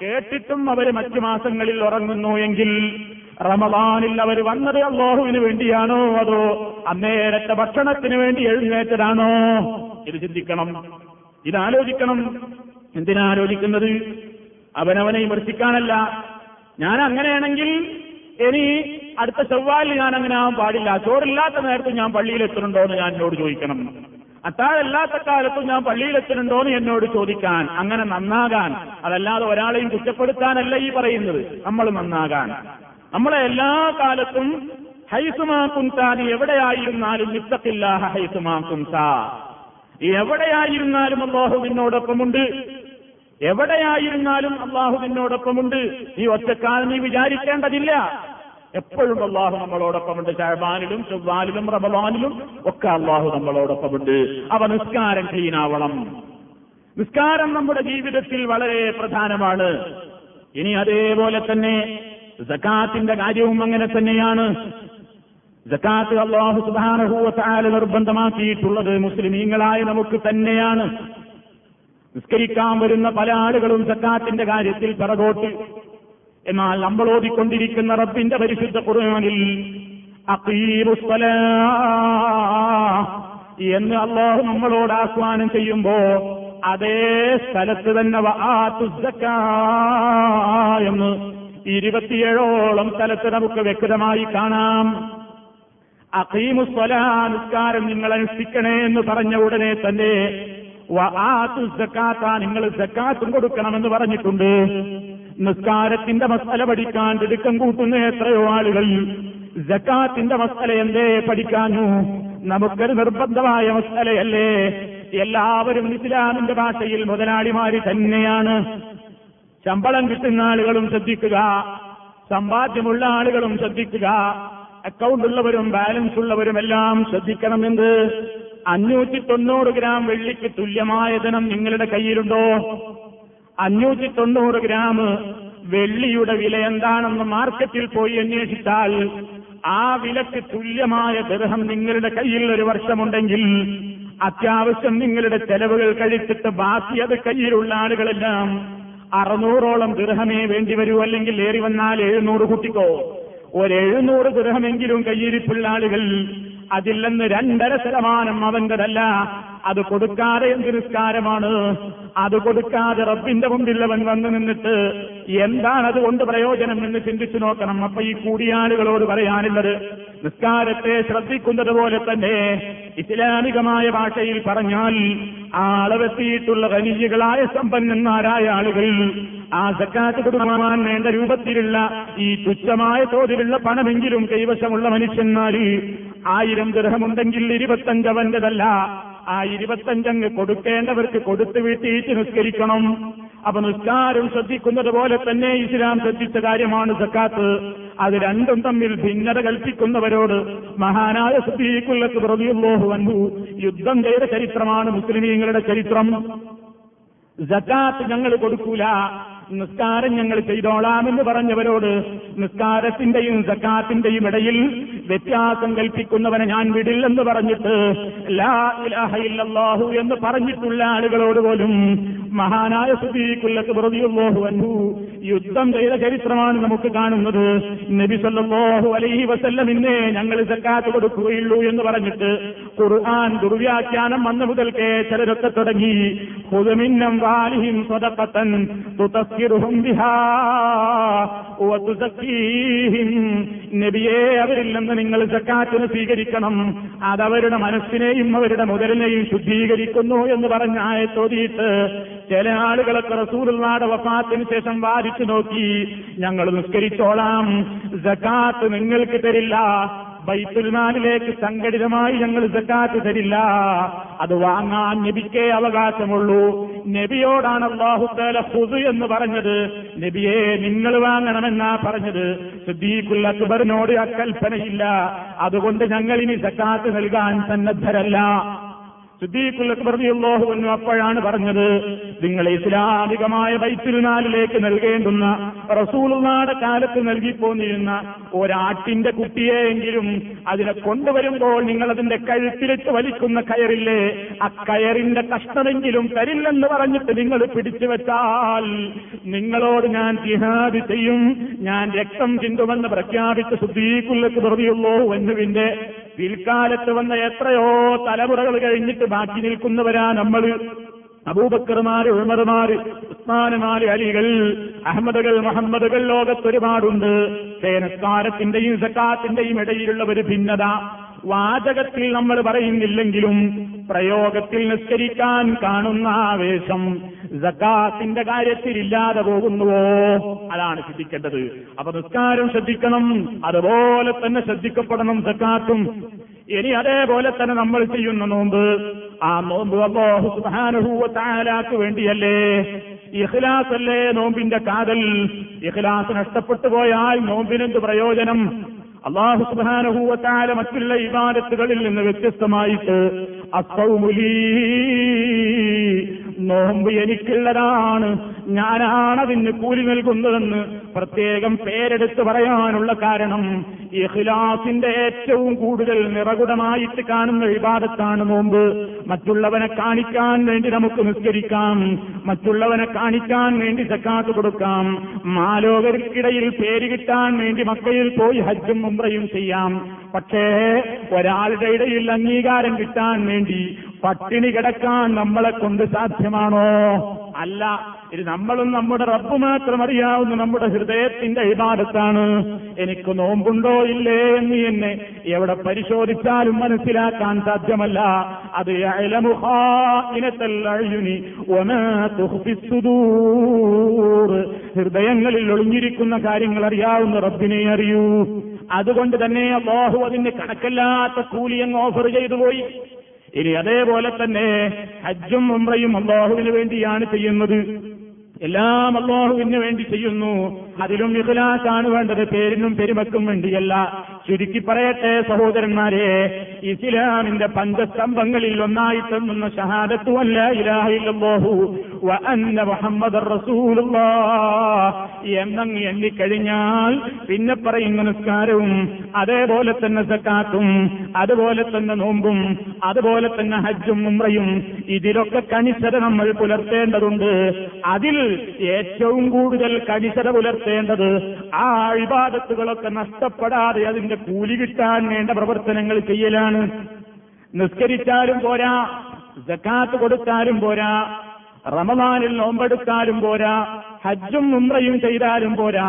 കേട്ടിട്ടും അവർ മറ്റു മാസങ്ങളിൽ ഉറങ്ങുന്നു എങ്കിൽ റമദാനിൽ അവർ വന്നത് അള്ളാഹുവിന് വേണ്ടിയാണോ അതോ അന്നേരത്തെ ഭക്ഷണത്തിന് വേണ്ടി എഴുന്നേറ്റതാണോ? ഇത് ചിന്തിക്കണം. ഇതാലോചിക്കണം എന്തിനാലോചിക്കുന്നത് അവനവനെ വിമർശിക്കാനല്ല. ഞാൻ അങ്ങനെയാണെങ്കിൽ ഇനി അടുത്ത ചൊവ്വാലിൽ ഞാൻ അങ്ങനെ ആവാൻ പാടില്ല. ചോറില്ലാത്ത നേരത്ത് ഞാൻ പള്ളിയിൽ എത്തുന്നുണ്ടോ എന്ന് ഞാൻ എന്നോട് ചോദിക്കണം. അത്താഴല്ലാത്ത കാലത്തും ഞാൻ പള്ളിയിൽ എത്തുന്നുണ്ടോ എന്ന് എന്നോട് ചോദിക്കാൻ അങ്ങനെ നന്നാകാൻ അതല്ലാതെ ഒരാളെയും കുറ്റപ്പെടുത്താനല്ല ഈ പറയുന്നത്. നമ്മൾ നന്നാകാൻ. നമ്മളെ എല്ലാ കാലത്തും ഹൈസുമാക്കുംതാ നീ എവിടെയായിരുന്നാലും ഇത്തത്തില്ലാഹ ഹൈസുമാക്കും താ എവിടെയായിരുന്നാലും അള്ളാഹുവിനോടൊപ്പമുണ്ട് എവിടെയായിരുന്നാലും അള്ളാഹുവിനോടൊപ്പമുണ്ട് നീ ഒറ്റക്കാൽ നീ വിചാരിക്കേണ്ടതില്ല. എപ്പോഴും അള്ളാഹു നമ്മളോടൊപ്പമുണ്ട്. ഷഹബാനിലും ചൊവ്വാലിലും റബവാനിലും ഒക്കെ അള്ളാഹു നമ്മളോടൊപ്പമുണ്ട്. അവ നിസ്കാരം ക്ലീനാവണം നിസ്കാരം നമ്മുടെ ജീവിതത്തിൽ വളരെ പ്രധാനമാണ്. ഇനി അതേപോലെ തന്നെ സക്കാത്തിന്റെ കാര്യവും അങ്ങനെ തന്നെയാണ്. ജക്കാത്ത് അള്ളാഹു സുബാനഹൂവത്താൽ നിർബന്ധമാക്കിയിട്ടുള്ളത് മുസ്ലിമീങ്ങളായ നമുക്ക് തന്നെയാണ്. നിസ്കരിക്കാൻ വരുന്ന പല ആളുകളും ജക്കാത്തിന്റെ കാര്യത്തിൽ പിറകോട്ട്. എന്നാൽ നമ്മൾ ഓതിക്കൊണ്ടിരിക്കുന്ന റബ്ബിന്റെ പരിശുദ്ധ അഖീമുസ്സലാ എന്ന് അള്ളാഹു നമ്മളോട് ആഹ്വാനം ചെയ്യുമ്പോ അതേ സ്ഥലത്ത് തന്നെ എന്ന് ഇരുപത്തിയേഴോളം സ്ഥലത്ത് നമുക്ക് വ്യക്തമായി കാണാം. അഖീമുസ്വലാ നിസ്കാരം നിങ്ങൾ അനുഷ്ഠിക്കണേ എന്ന് പറഞ്ഞ ഉടനെ തന്നെ നിങ്ങൾ സക്കാത്തും കൊടുക്കണമെന്ന് പറഞ്ഞിട്ടുണ്ട്. നിസ്കാരത്തിന്റെ മസല പഠിക്കാൻ തിടുക്കം കൂട്ടുന്ന എത്രയോ ആളുകൾ ജക്കാത്തിന്റെ മസല എന്തേ പഠിക്കാനു നമുക്കൊരു നിർബന്ധമായ മസലയല്ലേ? എല്ലാവരും ഇസ്ലാമിന്റെ ഭാഷയിൽ മുതലാളിമാര് തന്നെയാണ്. ശമ്പളം കിട്ടുന്ന ആളുകളും ശ്രദ്ധിക്കുക. സമ്പാദ്യമുള്ള ആളുകളും ശ്രദ്ധിക്കുക. അക്കൗണ്ട് ഉള്ളവരും ബാലൻസ് ഉള്ളവരും എല്ലാം ശ്രദ്ധിക്കണമെന്ന്. അഞ്ഞൂറ്റി തൊണ്ണൂറ് ഗ്രാം വെള്ളിക്ക് തുല്യമായ ധനം നിങ്ങളുടെ കയ്യിലുണ്ടോ? അഞ്ഞൂറ്റി തൊണ്ണൂറ് ഗ്രാം വെള്ളിയുടെ വില എന്താണെന്ന് മാർക്കറ്റിൽ പോയി അന്വേഷിച്ചാൽ ആ വിലക്ക് തുല്യമായ ദർഹം നിങ്ങളുടെ കയ്യിൽ ഒരു വർഷമുണ്ടെങ്കിൽ അത്യാവശ്യം നിങ്ങളുടെ ചെലവുകൾ കഴിച്ചിട്ട് ബാക്കി അത് കയ്യിലുള്ള ആളുകളെല്ലാം അറുന്നൂറോളം ദൃഹമേ വേണ്ടി വരൂ അല്ലെങ്കിൽ ഏറി വന്നാൽ എഴുന്നൂറ് കുട്ടിക്കോ? ഒരു എഴുന്നൂറ് ദൃഹമെങ്കിലും കയ്യിരിപ്പുള്ള ആളുകൾ അതിൽ നിന്ന് രണ്ടര ശതമാനം അവന്റെതല്ല അത് കൊടുക്കാതെ എന്ത് നിസ്കാരമാണ് അത് കൊടുക്കാതെ റബ്ബിന്റെ മുമ്പില്ലവൻ വന്നു നിന്നിട്ട് എന്താണ് അതുകൊണ്ട് പ്രയോജനം എന്ന് ചിന്തിച്ചു നോക്കണം. അപ്പൊ ഈ കൂടിയാളുകളോട് പറയാനുള്ളത് നിസ്കാരത്തെ ശ്രദ്ധിക്കുന്നത് പോലെ തന്നെ ഇസ്ലാമികമായ ഭാഷയിൽ പറഞ്ഞാൽ ആ അളവെത്തിയിട്ടുള്ള ഖനീജികളായ സമ്പന്നന്മാരായ ആളുകൾ ആ സക്കാത്ത് കുടുംബമാൻ വേണ്ട രൂപത്തിലുള്ള ഈ തുച്ഛമായ തോതിലുള്ള പണമെങ്കിലും കൈവശമുള്ള മനുഷ്യന്മാര് ആയിരം ദൃഹമുണ്ടെങ്കിൽ ഇരുപത്തഞ്ചവന്റെതല്ല ആ ഇരുപത്തഞ്ചങ്ങ് കൊടുക്കേണ്ടവർക്ക് കൊടുത്തു വീട്ടിയിട്ട് നിസ്കരിക്കണം. അപ്പൊ നിസ്കാരം ശ്രദ്ധിക്കുന്നത് പോലെ തന്നെ ഇസ്ലാം ശ്രദ്ധിച്ച കാര്യമാണ് സക്കാത്ത്. അത് രണ്ടും തമ്മിൽ ഭിന്നത കൽപ്പിക്കുന്നവരോട് മഹാനായ സുദ്ദീഖുല്ലത്ത് പ്രതിയുള്ളോഹു വന്നു യുദ്ധം ചെയ്ത ചരിത്രമാണ് മുസ്ലിമീങ്ങളുടെ ചരിത്രം. സക്കാത്ത് ഞങ്ങൾ കൊടുക്കൂല. നിസ്കാരം ഞങ്ങൾ ചെയ്തോളാമെന്ന് പറഞ്ഞവരോട് നിസ്കാരത്തിന്റെയും സക്കാത്തിന്റെയും ഇടയിൽ വ്യത്യാസം കൽപ്പിക്കുന്നവനെ ഞാൻ വിടില്ലെന്ന് പറഞ്ഞിട്ട് ലാ ഇലാഹ ഇല്ലല്ലാഹു എന്ന് പറഞ്ഞിട്ടുള്ള ആളുകളോട് പോലും മഹാനായ സുദീഖുല്ലത്ത് പ്രതിയുള്ളോഹു അൻഹു യുദ്ധം ചെയ്ത ചരിത്രമാണ് നമുക്ക് കാണുന്നത്. നബി സല്ലല്ലാഹു അലൈഹി വസല്ലമിന്നെ ഞങ്ങൾ സക്കാത്ത് കൊടുക്കുകയുള്ളൂ എന്ന് പറഞ്ഞിട്ട് ഖുർആൻ ദുർവ്യാഖ്യാനം വന്ന മുതൽക്കേ ചിലരൊക്കെ തുടങ്ങി. ഹുദമിന്നം വാലിഹിം സ്വതക്കത്തൻ തുതസ്കിറുഹും ബിഹാ നബിയെ അവരിൽ നിന്ന് നിങ്ങൾ ജക്കാറ്റിന് സ്വീകരിക്കണം. അതവരുടെ മനസ്സിനെയും അവരുടെ മുതലിനെയും ശുദ്ധീകരിക്കുന്നു എന്ന് പറഞ്ഞ ആയത്തോതിയിട്ട് ചില ആളുകളൊക്കെ റസൂലുള്ളാടെ വഫാത്തിന് ശേഷം വാദിച്ചു നോക്കി. ഞങ്ങൾ നിസ്കരിച്ചോളാം. ജക്കാത്ത് നിങ്ങൾക്ക് തരില്ല. ബൈത്തുൽമാനിലേക്ക് സംഘടിതമായി ഞങ്ങൾ സക്കാത്ത് തരില്ല. അത് വാങ്ങാൻ നബിക്കേ അവകാശമുള്ളൂ. നബിയോടാണ് അള്ളാഹുത്തേല ഹുസു എന്ന് പറഞ്ഞത്. നബിയെ നിങ്ങൾ വാങ്ങണമെന്നാ പറഞ്ഞത്. സിദ്ദീഖുൽ അക്ബറിനോട് അക്കൽപ്പനയില്ല അതുകൊണ്ട് ഞങ്ങൾ ഇനി സക്കാത്ത് നൽകാൻ സന്നദ്ധരല്ല. അൻഹു അപ്പോഴാണ് പറഞ്ഞത് നിങ്ങൾ ഇസ്ലാമികമായ വൈത്തിരുനാലിലേക്ക് നൽകേണ്ടുന്ന റസൂലുള്ളാടെ കാലത്ത് നൽകിപ്പോന്നിരുന്ന ഒരാട്ടിന്റെ കുട്ടിയെങ്കിലും അതിനെ കൊണ്ടുവരുമ്പോൾ നിങ്ങൾ അതിന്റെ കഴുത്തിലിട്ട് വലിക്കുന്ന കയറില്ലേ ആ കയറിന്റെ കഷ്ണമെങ്കിലും തരില്ലെന്ന് പറഞ്ഞിട്ട് നിങ്ങൾ പിടിച്ചു വെച്ചാൽ നിങ്ങളോട് ഞാൻ ജിഹാദ് ചെയ്യും ഞാൻ രക്തം ചിന്തുമെന്ന് പ്രഖ്യാപിച്ച സുദ്ദീഖുൽ അക്ബർ എന്നുവിന്റെ പിൽക്കാലത്ത് വന്ന എത്രയോ തലമുറകൾ കഴിഞ്ഞിട്ട് ബാക്കി നിൽക്കുന്നവരാ നമ്മൾ അബൂബക്കർമാര് ഉമർമാര് ഉസ്മാനുമാര് അലികൾ അഹമ്മദുകൾ മുഹമ്മദുകൾ ലോകത്തൊരുപാടുണ്ട്. സേനസ്കാരത്തിന്റെയും സക്കാത്തിന്റെയും ഇടയിലുള്ള ഒരു ഭിന്നത. വാചകത്തിൽ നമ്മൾ പറയുന്നില്ലെങ്കിലും പ്രയോഗത്തിൽ നിസ്കരിക്കാൻ കാണുന്ന ആവേശം ജക്കാത്തിന്റെ കാര്യത്തിൽ ഇല്ലാതെ പോകുന്നുവോ? അതാണ് ശ്രദ്ധിക്കേണ്ടത്. അപ്പൊ നിസ്കാരം ശ്രദ്ധിക്കണം അതുപോലെ തന്നെ ശ്രദ്ധിക്കപ്പെടണം സക്കാത്തും ഇനി അതേപോലെ തന്നെ നമ്മൾ ചെയ്യുന്ന നോമ്പ്. ആ നോമ്പ് അല്ലാഹു സുബ്ഹാനഹു വ വേണ്ടിയല്ലേ? ഇഖ്ലാസ് അല്ലേ നോമ്പിന്റെ കാതൽ? ഇഖ്ലാസ് നഷ്ടപ്പെട്ടു പോയാൽ നോമ്പിനെന്ത് പ്രയോജനം? അള്ളാഹു തആല മറ്റുള്ള ഇബാദത്തുകളിൽ നിന്ന് വ്യത്യസ്തമായിട്ട് അസൗമുലീ നോമ്പ് എനിക്കുള്ളതാണ് ഞാനാണ് അതിന് കൂലി നൽകുന്നതെന്ന് പ്രത്യേകം പേരെടുത്ത് പറയാനുള്ള കാരണം ഇഖ്ലാസിന്റെ ഏറ്റവും കൂടുതൽ നിറകുടമായിട്ട് കാണുന്ന വിവാദത്താണ് നോമ്പ്. മറ്റുള്ളവനെ കാണിക്കാൻ വേണ്ടി നമുക്ക് നിസ്കരിക്കാം മറ്റുള്ളവനെ കാണിക്കാൻ വേണ്ടി സക്കാത്ത് കൊടുക്കാം മാലോകർക്കിടയിൽ പേര് കിട്ടാൻ വേണ്ടി മക്കയിൽ പോയി ഹജ്ജും മുംറയും ചെയ്യാം. പക്ഷേ ഒരാളുടെ ഇടയിൽ അംഗീകാരം കിട്ടാൻ വേണ്ടി പട്ടിണി കിടക്കാൻ നമ്മളെ കൊണ്ട് സാധ്യമാണോ? അല്ല ഇത് നമ്മളും നമ്മുടെ റബ്ബ് മാത്രം അറിയാവുന്ന നമ്മുടെ ഹൃദയത്തിന്റെ ഇബാദത്താണ്. എനിക്ക് നോമ്പുണ്ടോ ഇല്ലേ എന്ന് എന്നെ എവിടെ പരിശോധിച്ചാലും മനസ്സിലാക്കാൻ സാധ്യമല്ല. അത് ഹൃദയങ്ങളിൽ ഒളിഞ്ഞിരിക്കുന്ന കാര്യങ്ങൾ അറിയാവുന്ന റബ്ബിനെ അറിയൂ. അതുകൊണ്ട് തന്നെ അള്ളാഹു അതിന് കണക്കല്ലാത്ത കൂലി അങ്ങ് ഓഫർ ചെയ്തു പോയി. ഇനി അതേപോലെ തന്നെ ഹജ്ജും ഉംറയും അള്ളാഹുവിന് വേണ്ടിയാണ് ചെയ്യുന്നത്. എല്ലാം അള്ളാഹുവിന് വേണ്ടി ചെയ്യുന്നു. അതിലും ഇഖ്ലാസാണ് വേണ്ടത് പേരിനും പെരുമക്കും വേണ്ടിയല്ല. ചുരുക്കി പറയട്ടെ സഹോദരന്മാരെ. ഇസ്ലാമിന്റെ പഞ്ചസ്തംഭങ്ങളിൽ ഒന്നായി തന്നുന്ന ഷഹാദത്തു അല്ല ഇലാഹില്ലാഹു അന്ന മുഹമ്മദ് എന്നങ്ങ് എണ്ണിക്കഴിഞ്ഞാൽ പിന്നെ പറയുന്ന നിസ്കാരവും അതേപോലെ തന്നെ സക്കാത്തും അതുപോലെ തന്നെ നോമ്പും അതുപോലെ തന്നെ ഹജ്ജും ഉമ്രയും ഇതിലൊക്കെ കണിശത നമ്മൾ പുലർത്തേണ്ടതുണ്ട്. അതിൽ ഏറ്റവും കൂടുതൽ കണിശത പുലർത്തേണ്ടത് ആ ഇബാദത്തുകളൊക്കെ നഷ്ടപ്പെടാതെ അതിന്റെ കൂലി കിട്ടാൻ വേണ്ട പ്രവർത്തനങ്ങൾ ചെയ്യലാണ്. നിസ്കരിച്ചാലും പോരാ ജക്കാത്ത് കൊടുത്താലും പോരാ റമദാനിൽ നോമ്പെടുത്താലും പോരാ ഹജ്ജും ഉംറയും ചെയ്താലും പോരാ.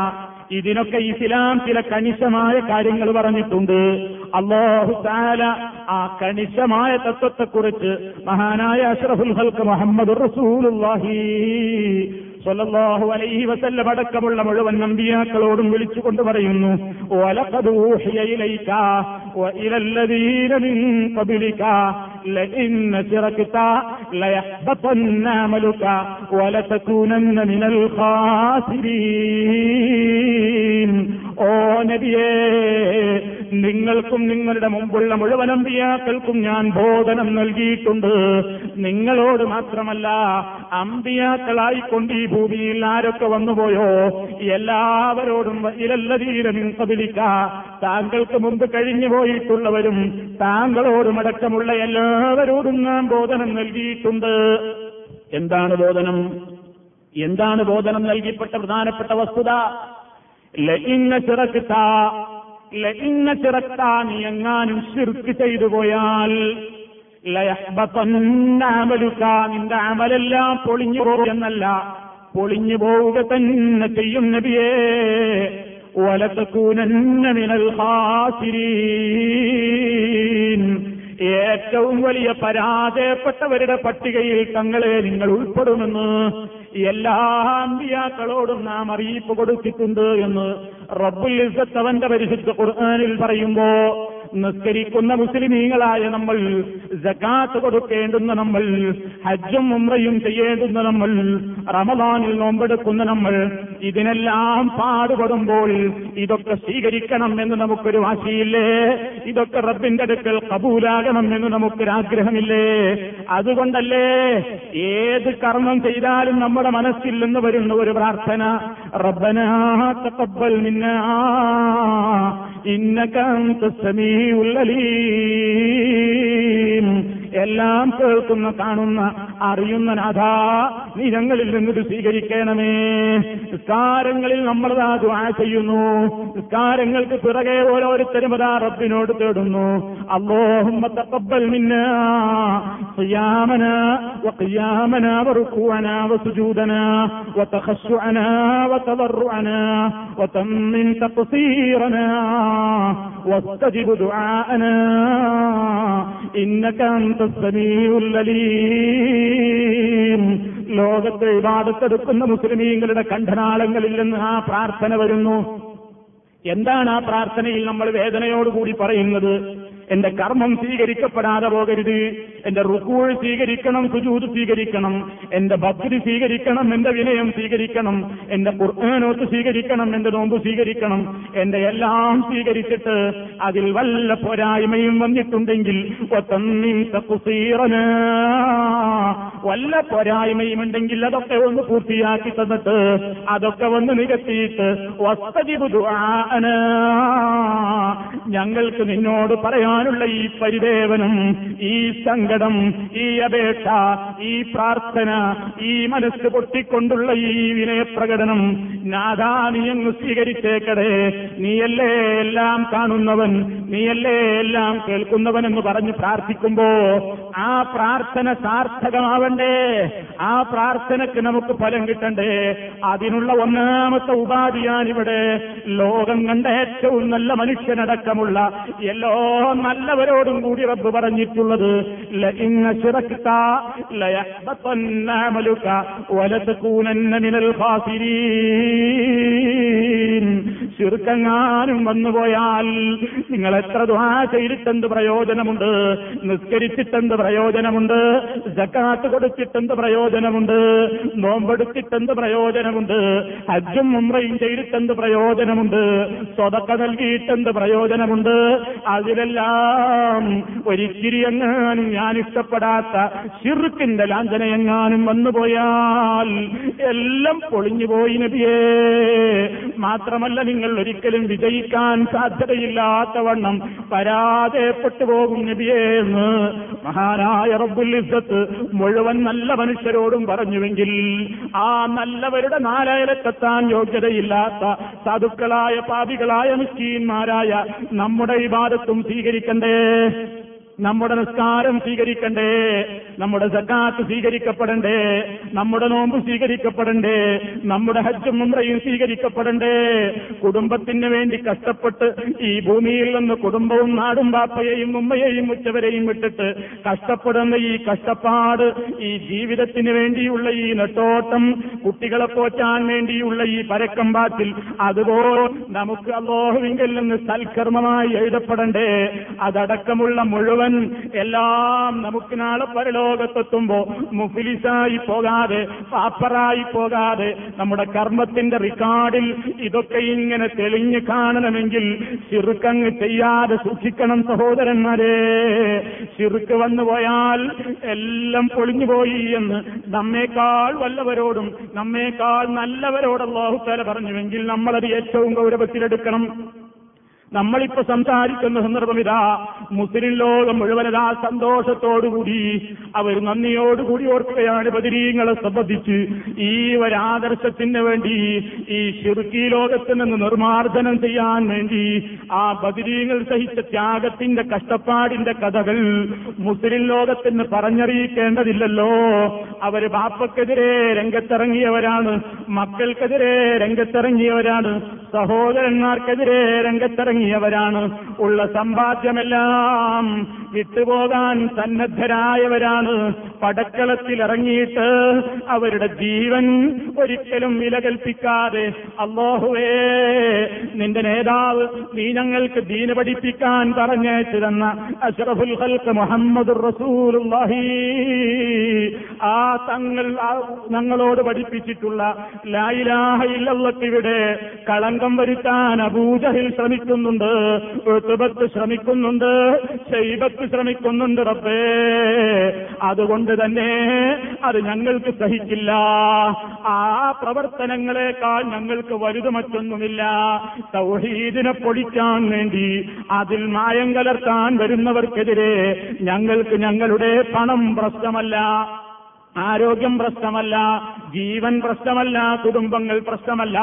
ഇതിനൊക്കെ ഇസ്ലാം ചില കണിശമായ കാര്യങ്ങൾ പറഞ്ഞിട്ടുണ്ട്. അള്ളാഹു താല ആ കണിശമായ തത്വത്തെക്കുറിച്ച് മഹാനായ അഷ്റഫുൽ ഹൽക്ക് മുഹമ്മദ് റസൂലുള്ളാഹി സ്വല്ലല്ലാഹു അലൈഹി വസല്ലം അടക്കമുള്ള മുഴുവൻ നമ്പിയാക്കളോടും വിളിച്ചുകൊണ്ട് പറയുന്നു ഓ നബിയേ നിങ്ങൾക്കും നിങ്ങളുടെ മുമ്പുള്ള മുഴുവൻ അമ്പിയാക്കൾക്കും ഞാൻ ബോധനം നൽകിയിട്ടുണ്ട്. നിങ്ങളോട് മാത്രമല്ല അമ്പിയാക്കളായിക്കൊണ്ട് ഈ ഭൂമിയിൽ ആരൊക്കെ വന്നുപോയോ? എല്ലാവരോടും ഇരല്ലതീരമിൻ കബിലിക്ക താങ്കൾക്ക് മുമ്പ് കഴിഞ്ഞു പോയിട്ടുള്ളവരും താങ്കളോടും അടക്കമുള്ള എല്ലാവരോടും ഞാൻ ബോധനം നൽകിയിട്ടുണ്ട്. എന്താണ് ബോധനം? എന്താണ് ബോധനം നൽകിപ്പെട്ട പ്രധാനപ്പെട്ട വസ്തുത? ലഇന്ന ചിറക്കിട്ട ലഇന്ന ചിറക്ക നീ എങ്ങാനും ശിർക്ക് ചെയ്തു പോയാൽ ലയഹ്ബതന്ന അമലുക. നിന്റെ അമലെല്ലാം പൊളിഞ്ഞു പോകുമെന്നല്ല പൊളിഞ്ഞു പോവുക തന്നെ ചെയ്യും നബിയേ. വലത്തക്കൂനന്ന മിനൽ ഖാസിരീൻ ഏറ്റവും വലിയ പരാജയപ്പെട്ടവരുടെ പട്ടികയിൽ തങ്ങളെ നിങ്ങൾ ഉൾപ്പെടുമെന്ന് എല്ലാ അമ്പിയാക്കളോടും നാം അറിയിപ്പ് കൊടുത്തിട്ടുണ്ട് എന്ന് റബ്ബുൽ അവന്റെ പരിശുദ്ധ ഖുർആനിൽ പറയുമ്പോ നിസ്കരിക്കുന്ന മുസ്ലിമീങ്ങളായ നമ്മൾ ജക്കാത്ത് കൊടുക്കേണ്ടുന്ന നമ്മൾ ഹജ്ജും ഉമ്രയും ചെയ്യേണ്ടുന്ന നമ്മൾ റമദാനിൽ നോമ്പെടുക്കുന്ന നമ്മൾ ഇതിനെല്ലാം പാടുപെടുമ്പോൾ ഇതൊക്കെ സ്വീകരിക്കണം എന്ന് നമുക്കൊരു വാശിയില്ലേ? ഇതൊക്കെ റബ്ബിന്റെ അടുക്കൽ കബൂലാകണം എന്ന് നമുക്കൊരാഗ്രഹമില്ലേ? അതുകൊണ്ടല്ലേ ഏത് കർമ്മം ചെയ്താലും നമ്മുടെ മനസ്സിൽ നിന്ന് വരുന്ന ഒരു പ്രാർത്ഥന റബ്ബനാ തഖബ്ബൽ മിന്നാ ഇന്നക സമീഉൽ അലീം എല്ലാം കേൾക്കുന്ന കാണുന്ന അറിയുന്ന നാഥ നീ ഞങ്ങളിൽ നിന്നിത് സ്വീകരിക്കണമേ നിസ്കാരങ്ങളിൽ നമ്മളതാ ദുആ ചെയ്യുന്നു നിസ്കാരങ്ങൾക്ക് പിറകെ ഓരോരുത്തരും അതാ റബ്ബിനോട് തേടുന്നു اللهم تقبل منا صيامنا وقيامنا وركوعنا وسجودنا وتخشعنا وتضرعنا وتمن تقصيرنا واستجب دعاءنا إنك أنت السميع العليم ലോകത്തെ ഇബാദത്തെടുക്കുന്ന മുസ്ലിമീങ്ങളുടെ കണ്ഠനാളങ്ങളിൽ നിന്ന് ആ പ്രാർത്ഥന വരുന്നു എന്താണ് ആ പ്രാർത്ഥനയിൽ നമ്മൾ വേദനയോടുകൂടി പറയുന്നത് എന്റെ കർമ്മം സ്വീകരിക്കപ്പെടാതെ പോകരുത്. എന്റെ റുക്കൂൾ സ്വീകരിക്കണം സുജൂത് സ്വീകരിക്കണം. എന്റെ ഭക്തി സ്വീകരിക്കണം എന്റെ വിനയം സ്വീകരിക്കണം. എന്റെ ഖുർആാനോത്ത് സ്വീകരിക്കണം എന്റെ നോമ്പ് സ്വീകരിക്കണം. എന്റെ എല്ലാം സ്വീകരിച്ചിട്ട് അതിൽ വല്ല പോരായ്മയും വന്നിട്ടുണ്ടെങ്കിൽ വല്ല പോരായ്മയും ഉണ്ടെങ്കിൽ അതൊക്കെ ഒന്ന് പൂർത്തിയാക്കി തന്നിട്ട് അതൊക്കെ ഒന്ന് നികത്തിയിട്ട് ഞങ്ങൾക്ക് നിന്നോട് പറയാനുള്ള ഈ പരിദേവനം ഈ സങ്കടം ഈ അപേക്ഷ ഈ പ്രാർത്ഥന ഈ മനസ്സ് പൊട്ടിക്കൊണ്ടുള്ള ഈ വിനയപ്രകടനം നാഥാ നീ അങ്ങ് സ്വീകരിച്ചേക്കടേ. നീയല്ലേ എല്ലാം കാണുന്നവൻ നീയല്ലേ എല്ലാം കേൾക്കുന്നവൻ എന്ന് പറഞ്ഞ് പ്രാർത്ഥിക്കുമ്പോ ആ പ്രാർത്ഥന സാർത്ഥകമാവണ്ടേ? ആ പ്രാർത്ഥനയ്ക്ക് നമുക്ക് ഫലം കിട്ടണ്ടേ? അതിനുള്ള ഒന്നാമത്തെ ഉപാധിയാണിവിടെ. ലോകം കണ്ട ഏറ്റവും നല്ല മനുഷ്യനടക്കമുള്ള എല്ലാ നല്ലവരോടും കൂടി റബ്ബ് പറഞ്ഞിട്ടുള്ളത്. വലതകൂനന്ന മിനൽ ഖാസിരീൻ. ശിർക്കെങ്ങാനും വന്നുപോയാൽ നിങ്ങൾ എത്ര ദുആ ചെയ്തിട്ടെന്ത് പ്രയോജനമുണ്ട്? നിസ്കരിച്ചിട്ടെന്ത് പ്രയോജനമുണ്ട്? ജക്കാത്ത് കൊടുത്തിട്ടെന്ത് പ്രയോജനമുണ്ട്? നോമ്പെടുത്തിട്ടെന്ത് പ്രയോജനമുണ്ട്? ഹജ്ജും ഉംറയും ചെയ്തിട്ടെന്ത് പ്രയോജനമുണ്ട്? സ്വതക്ക നൽകിയിട്ടെന്ത് പ്രയോജനമുണ്ട്? അതിലെല്ലാം ഒരിച്ചിരി എങ്ങാനും ഞാൻ ഇഷ്ടപ്പെടാത്ത ഷിർക്കിന്റെ ലാഞ്ചനയെങ്ങാനും വന്നുപോയാൽ എല്ലാം പൊളിഞ്ഞുപോയി നബിയേ. മാത്രമല്ല നിങ്ങൾ ഒരിക്കലും വിജയിക്കാൻ സാധ്യതയില്ലാത്തവണ്ണം പരാജയപ്പെട്ടു പോകും നബിയേ എന്ന് മഹാനായ റബ്ബുൽ ഇസ്സത്ത് മുഴുവൻ നല്ല മനുഷ്യരോടും പറഞ്ഞുവെങ്കിൽ ആ നല്ലവരുടെ നാലയലത്തെത്താൻ യോഗ്യതയില്ലാത്ത സാധുക്കളായ പാപികളായ മുസ്കീന്മാരായ നമ്മുടെ ഇബാദത്തും സ്വീകരിക്കണ്ടേ? നമ്മുടെ നിസ്കാരം സ്വീകരിക്കണ്ടേ നമ്മുടെ സക്കാത്ത് സ്വീകരിക്കപ്പെടണ്ടേ നമ്മുടെ നോമ്പ് സ്വീകരിക്കപ്പെടണ്ടേ നമ്മുടെ ഹജ്ജും മുമ്രയും സ്വീകരിക്കപ്പെടണ്ടേ. കുടുംബത്തിന് വേണ്ടി കഷ്ടപ്പെട്ട് ഈ ഭൂമിയിൽ നിന്ന് കുടുംബവും നാടും ബാപ്പയെയും ഉമ്മയെയും ഉച്ചവരെയും വിട്ടിട്ട് കഷ്ടപ്പെടുന്ന ഈ കഷ്ടപ്പാട് ഈ ജീവിതത്തിന് വേണ്ടിയുള്ള ഈ നെട്ടോട്ടം കുട്ടികളെ പോറ്റാൻ വേണ്ടിയുള്ള ഈ പരക്കം പാറ്റിൽ അതുപോലെ നമുക്ക് അല്ലോഹുവിങ്കിൽ നിന്ന് സൽക്കർമ്മമായി എഴുതപ്പെടണ്ടേ. അതടക്കമുള്ള മുഴുവൻ എല്ലാം നമുക്ക് നാളെ പരലോകത്തെത്തുമ്പോ മുഫിലിസായി പോകാതെ പാപ്പറായി പോകാതെ നമ്മുടെ കർമ്മത്തിന്റെ റിക്കാർഡിൽ ഇതൊക്കെ ഇങ്ങനെ തെളിഞ്ഞു കാണണമെങ്കിൽ ചിറുക്കങ്ങ് ചെയ്യാതെ സൂക്ഷിക്കണം സഹോദരന്മാരെ. ചിറുക്ക് വന്നുപോയാൽ എല്ലാം പൊളിഞ്ഞുപോയി എന്ന് നമ്മേക്കാൾ വല്ലവരോടും നമ്മേക്കാൾ നല്ലവരോട് അള്ളാഹുത്താല പറഞ്ഞുവെങ്കിൽ നമ്മളത് ഏറ്റവും ഗൗരവത്തിലെടുക്കണം. നമ്മളിപ്പോ സംസാരിക്കുന്ന സന്ദർഭം ഇതാ. മുസ്ലിം ലോകം മുഴുവനതാ സന്തോഷത്തോടുകൂടി അവർ നന്ദിയോടുകൂടി ഓർക്കുകയാണ് ബദിരീങ്ങളെ സംബന്ധിച്ച്. ഈ ഒരാദർശത്തിന് വേണ്ടി ഈ ഷിർക്കി ലോകത്ത് നിന്ന് നിർമാർജനം ചെയ്യാൻ വേണ്ടി ആ ബദിരീങ്ങൾ സഹിച്ച ത്യാഗത്തിന്റെ കഷ്ടപ്പാടിന്റെ കഥകൾ മുസ്ലിം ലോകത്തിന് പറഞ്ഞറിയിക്കേണ്ടതില്ലല്ലോ. അവർ ബാപ്പക്കെതിരെ രംഗത്തിറങ്ങിയവരാണ് മക്കൾക്കെതിരെ രംഗത്തിറങ്ങിയവരാണ് സഹോദരന്മാർക്കെതിരെ രംഗത്തിറങ്ങിയവരാണ് ഉള്ള സമ്പാദ്യമെല്ലാം വിട്ടുപോകാൻ സന്നദ്ധരായവരാണ്. പടക്കളത്തിൽ ഇറങ്ങിയിട്ട് അവരുടെ ജീവൻ ഒരിക്കലും വില കൽപ്പിക്കാതെ അള്ളാഹുവേ നിന്റെ നേതാവ് നീ ഞങ്ങൾക്ക് ദീന പഠിപ്പിക്കാൻ പറഞ്ഞയച്ചു തന്ന അഷറഫുൽ ഹൽക്ക് മുഹമ്മദ് റസൂലുള്ളാഹി. ആ തങ്ങൾ ഞങ്ങളോട് പഠിപ്പിച്ചിട്ടുള്ള ലായിലാഹ ഇല്ലല്ലക്കിവിടെ കളങ്കം വരുത്താൻ അബൂജഹിൽ ശ്രമിക്കുന്നുണ്ട് ഋതുബത്ത് ശ്രമിക്കുന്നുണ്ട്. ശൈബത്ത് ശ്രമിക്കുന്നുണ്ട് റബ്ബേ. അതുകൊണ്ട് തന്നെ അത് ഞങ്ങൾക്ക് സഹിക്കില്ല ആ പ്രവർത്തനങ്ങളെക്കാൾ ഞങ്ങൾക്ക് വലുത് മറ്റൊന്നുമില്ല. തൗഹീദിനെ പൊളിക്കാൻ വേണ്ടി അതിൽ മായം കലർത്താൻ വരുന്നവർക്കെതിരെ ഞങ്ങൾക്ക് ഞങ്ങളുടെ പണം പ്രശ്നമല്ല. ആരോഗ്യം പ്രശ്നമല്ല ജീവൻ പ്രശ്നമല്ല കുടുംബങ്ങൾ പ്രശ്നമല്ല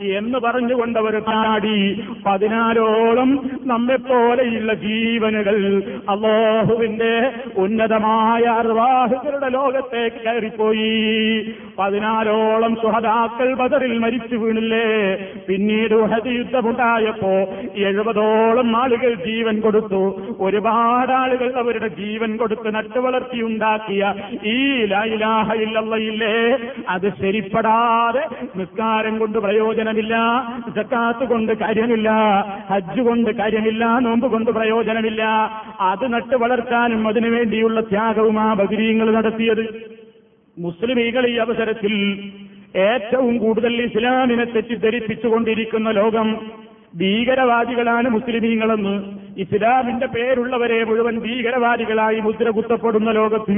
എന്ന് പറഞ്ഞുകൊണ്ട് അവർ പാടി. പതിനാലോളം നമ്മെപ്പോലെയുള്ള ജീവനുകൾ അള്ളാഹുവിന്റെ ഉന്നതമായ അർവാഹുകളുടെ ലോകത്തേക്ക് കയറിപ്പോയി. പതിനാലോളം സുഹതാക്കൾ ബദറിൽ മരിച്ചു വീണില്ലേ? പിന്നീട് ഉഹദ് യുദ്ധമുണ്ടായപ്പോ എഴുപതോളം ആളുകൾ ജീവൻ കൊടുത്തു. ഒരുപാട് ആളുകൾ അവരുടെ ജീവൻ കൊടുത്ത് നട്ടുവളർത്തിയുണ്ടാക്കിയ ഈ ഇല്ലല്ലേ അത് ശരിപ്പെടാതെ നിസ്കാരം കൊണ്ട് പ്രയോജനമില്ല ജക്കാത്ത് കൊണ്ട് കാര്യമില്ല ഹജ്ജ് കൊണ്ട് കാര്യമില്ല നോമ്പ് കൊണ്ട് പ്രയോജനമില്ല. അത് നട്ട് വളർത്താനും അതിനുവേണ്ടിയുള്ള ത്യാഗവും ആ ബദിരീങ്ങൾ നടത്തിയത്. മുസ്ലിമീകൾ ഈ അവസരത്തിൽ ഏറ്റവും കൂടുതൽ ഇസ്ലാമിനെ തെറ്റിദ്ധരിപ്പിച്ചുകൊണ്ടിരിക്കുന്ന ലോകം ഭീകരവാദികളാണ് മുസ്ലിമീങ്ങളെന്ന്. ഇസ്ലാമിന്റെ പേരുള്ളവരെ മുഴുവൻ ഭീകരവാദികളായി മുദ്ര കുത്തപ്പെടുന്ന ലോകത്ത്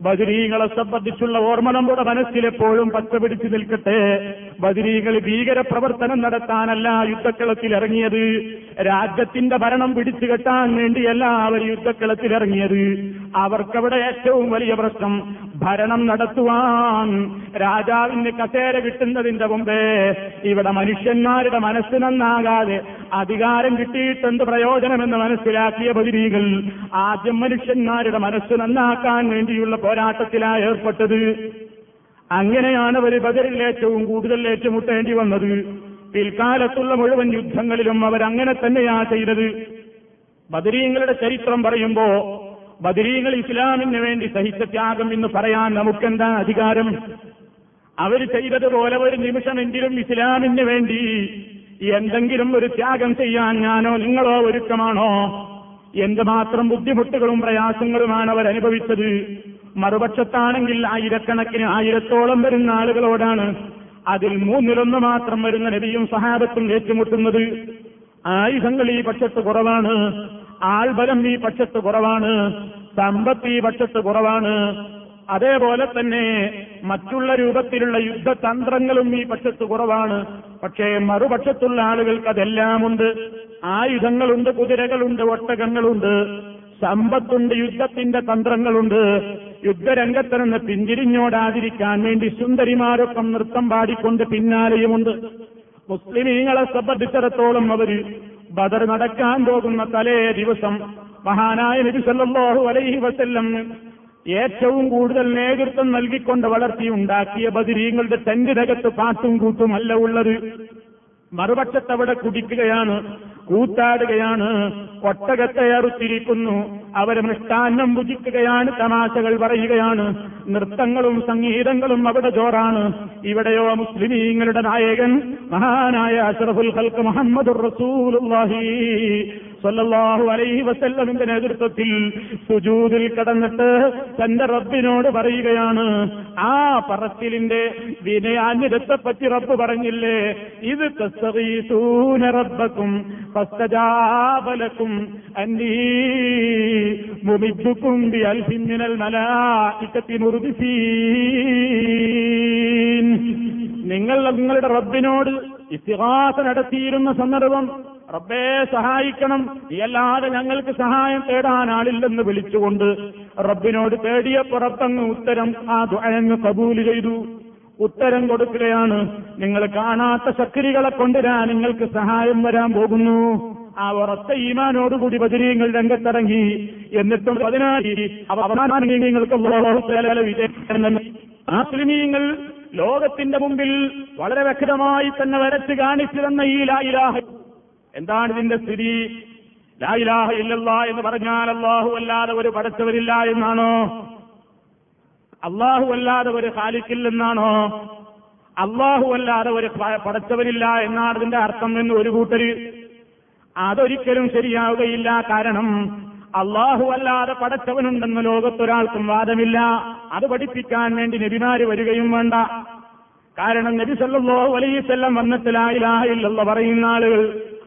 ബദിരീങ്ങളെ സംബന്ധിച്ചുള്ള ഓർമ്മ നമ്മുടെ മനസ്സിലെപ്പോഴും പച്ചപിടിച്ചു നിൽക്കട്ടെ. ബദിരീകൾ ഭീകര പ്രവർത്തനം നടത്താനല്ല യുദ്ധക്കളത്തിൽ ഇറങ്ങിയത്. രാജ്യത്തിന്റെ ഭരണം പിടിച്ചു കെട്ടാൻ വേണ്ടിയല്ല അവർ യുദ്ധക്കളത്തിൽ ഇറങ്ങിയത്. അവർക്കവിടെ ഏറ്റവും വലിയ പ്രശ്നം ഭരണം നടത്തുവാൻ രാജാവിന് കസേര കിട്ടുന്നതിന്റെ മുമ്പേ ഇവിടെ മനുഷ്യന്മാരുടെ മനസ്സ് നന്നാകാതെ അധികാരം കിട്ടിയിട്ടെന്ത് പ്രയോജനമെന്ന് മനസ്സിലാക്കിയ ബദിരീകൾ ആദ്യം മനുഷ്യന്മാരുടെ മനസ്സ് നന്നാക്കാൻ വേണ്ടിയുള്ള പോരാട്ടത്തിലാണ് ഏർപ്പെട്ടത്. അങ്ങനെയാണ് അവർ ബദറിൽ ഏറ്റവും കൂടുതൽ ഏറ്റുമുട്ടേണ്ടി വന്നത്. പിൽക്കാലത്തുള്ള മുഴുവൻ യുദ്ധങ്ങളിലും അവരങ്ങനെ തന്നെയാണ് ചെയ്തത്. ബദരീങ്ങളുടെ ചരിത്രം പറയുമ്പോ ബദരീങ്ങൾ ഇസ്ലാമിന് വേണ്ടി സഹിച്ച ത്യാഗം എന്ന് പറയാൻ നമുക്കെന്താ അധികാരം? അവർ ചെയ്തതുപോലെ ഒരു നിമിഷമെങ്കിലും ഇസ്ലാമിന് വേണ്ടി എന്തെങ്കിലും ഒരു ത്യാഗം ചെയ്യാൻ ഞാനോ നിങ്ങളോ ഒരുക്കമാണോ? എന്തുമാത്രം ബുദ്ധിമുട്ടുകളും പ്രയാസങ്ങളുമാണ് അവർ അനുഭവിച്ചത്. മറുപക്ഷത്താണെങ്കിൽ ആയിരക്കണക്കിന് ആയിരത്തോളം വരുന്ന ആളുകളോടാണ് അതിൽ മൂന്നിലൊന്ന് മാത്രം വരുന്ന നബിയും സഹാബത്തും ഏറ്റുമുട്ടുന്നത്. ആയുധങ്ങൾ ഈ പക്ഷത്ത് കുറവാണ്. ആൾബലം ഈ പക്ഷത്ത് കുറവാണ് സമ്പത്ത് ഈ പക്ഷത്ത് കുറവാണ്. അതേപോലെ തന്നെ മറ്റുള്ള രൂപത്തിലുള്ള യുദ്ധതന്ത്രങ്ങളും ഈ പക്ഷത്ത് കുറവാണ്. പക്ഷേ മറുപക്ഷത്തുള്ള ആളുകൾക്ക് അതെല്ലാമുണ്ട്. ആയുധങ്ങളുണ്ട് കുതിരകളുണ്ട് ഒട്ടകങ്ങളുണ്ട്. സമ്പത്തുണ്ട് യുദ്ധത്തിന്റെ തന്ത്രങ്ങളുണ്ട്. യുദ്ധരംഗത്ത് നിന്ന് പിന്തിരിഞ്ഞോടാതിരിക്കാൻ വേണ്ടി സുന്ദരിമാരൊപ്പം നൃത്തം പാടിക്കൊണ്ട് പിന്നാലെയുമുണ്ട്. മുസ്ലിമീങ്ങളെ സംബന്ധിച്ചിടത്തോളം അവർ ബദർ നടക്കാൻ പോകുന്ന തലേ ദിവസം മഹാനായ നബി സല്ലല്ലാഹു അലൈഹി വസല്ലം ഏറ്റവും കൂടുതൽ നേതൃത്വം നൽകിക്കൊണ്ട് വളർത്തി ഉണ്ടാക്കിയ ബദിരീങ്ങളുടെ ടെന്റിനകത്ത് പാട്ടും കൂട്ടും അല്ല ഉള്ളത്. മറുപക്ഷത്തവിടെ കുടിക്കുകയാണ്. കൂത്താടുകയാണ്. ഒട്ടകത്തെ അറുത്തിരിക്കുന്നു. അവർ മൃഷ്ടാന്നം ഭുജിക്കുകയാണ്. തമാശകൾ പറയുകയാണ്. നൃത്തങ്ങളും സംഗീതങ്ങളും അവിടെ ജോറാണ് ഇവിടെയോ മുസ്ലിമീങ്ങളുടെ നായകൻ മഹാനായ അഷറഫുൽ ഖൽക്ക് മുഹമ്മദ് റസൂലുള്ളാഹി. സല്ലല്ലാഹു അലൈഹി വസല്ലമിന്റെ നേതൃത്വത്തിൽ സുജൂതിൽ കടന്നിട്ട് തന്റെ റബ്ബിനോട് പറയുകയാണ് ആ പറച്ചിലിന്റെ വിനയാന്യതത്തെപ്പറ്റി റബ്ബ് പറഞ്ഞില്ലേ? ഇത് റബ്ബക്കും ഫസ്തജാബലക്കും അന്നീ മുമിദ്ദുക്കും ബി അൽഫിൻ മിനൽ മലായികത്തി നിങ്ങൾ നിങ്ങളുടെ റബ്ബിനോട് ഇത്തിഹാസ നടത്തിയിരുന്ന സന്ദർഭം റബ്ബേ സഹായിക്കണം. ഇല്ലാതെ ഞങ്ങൾക്ക് സഹായം തേടാൻ ആളില്ലെന്ന് വിളിച്ചുകൊണ്ട് റബ്ബിനോട് തേടിയപ്പോ റബ്ബങ്ങ് ഉത്തരം ആ ദുഴങ്ങ് കബൂൽ ചെയ്തു. ഉത്തരം കൊടുക്കുകയാണ് നിങ്ങൾ കാണാത്ത ശക്തികളെ കൊണ്ടുവരാൻ നിങ്ങൾക്ക് സഹായം വരാൻ പോകുന്നു. ആ ഉറച്ച ഈമാനോടുകൂടി ബദിരീങ്ങൾ രംഗത്തിറങ്ങി. എന്നിട്ടും മുസ്ലിമീങ്ങൾ ലോകത്തിന്റെ മുമ്പിൽ വളരെ വ്യക്തമായി തന്നെ വരച്ച് കാണിച്ചു തന്ന ഈ ലായിലാഹ എന്താണ് ഇതിന്റെ സ്ഥിതി? ലായിലാഹ ഇല്ലല്ല എന്ന് പറഞ്ഞാൽ അള്ളാഹു അല്ലാതെ ഒരു പടച്ചവരില്ല എന്നാണോ? അള്ളാഹു അല്ലാതെ ഒരു ഹാലിക്കില്ലെന്നാണോ അള്ളാഹു അല്ലാതെ ഒരു പടച്ചവരില്ല എന്നാണ് ഇതിന്റെ അർത്ഥം എന്ന് ഒരു കൂട്ടര് അതൊരിക്കലും ശരിയാവുകയില്ല. കാരണം അള്ളാഹു അല്ലാതെ പടച്ചവനുണ്ടെന്ന് ലോകത്തൊരാൾക്കും വാദമില്ല. അത് പഠിപ്പിക്കാൻ വേണ്ടി നബിമാര് വരികയും വേണ്ട. കാരണം നബി സല്ലല്ലാഹു അലൈഹി വസല്ലം വന്നിട്ട് ലാ ഇലാഹ ഇല്ലല്ലാഹ് പറയുന്ന ആളുകൾ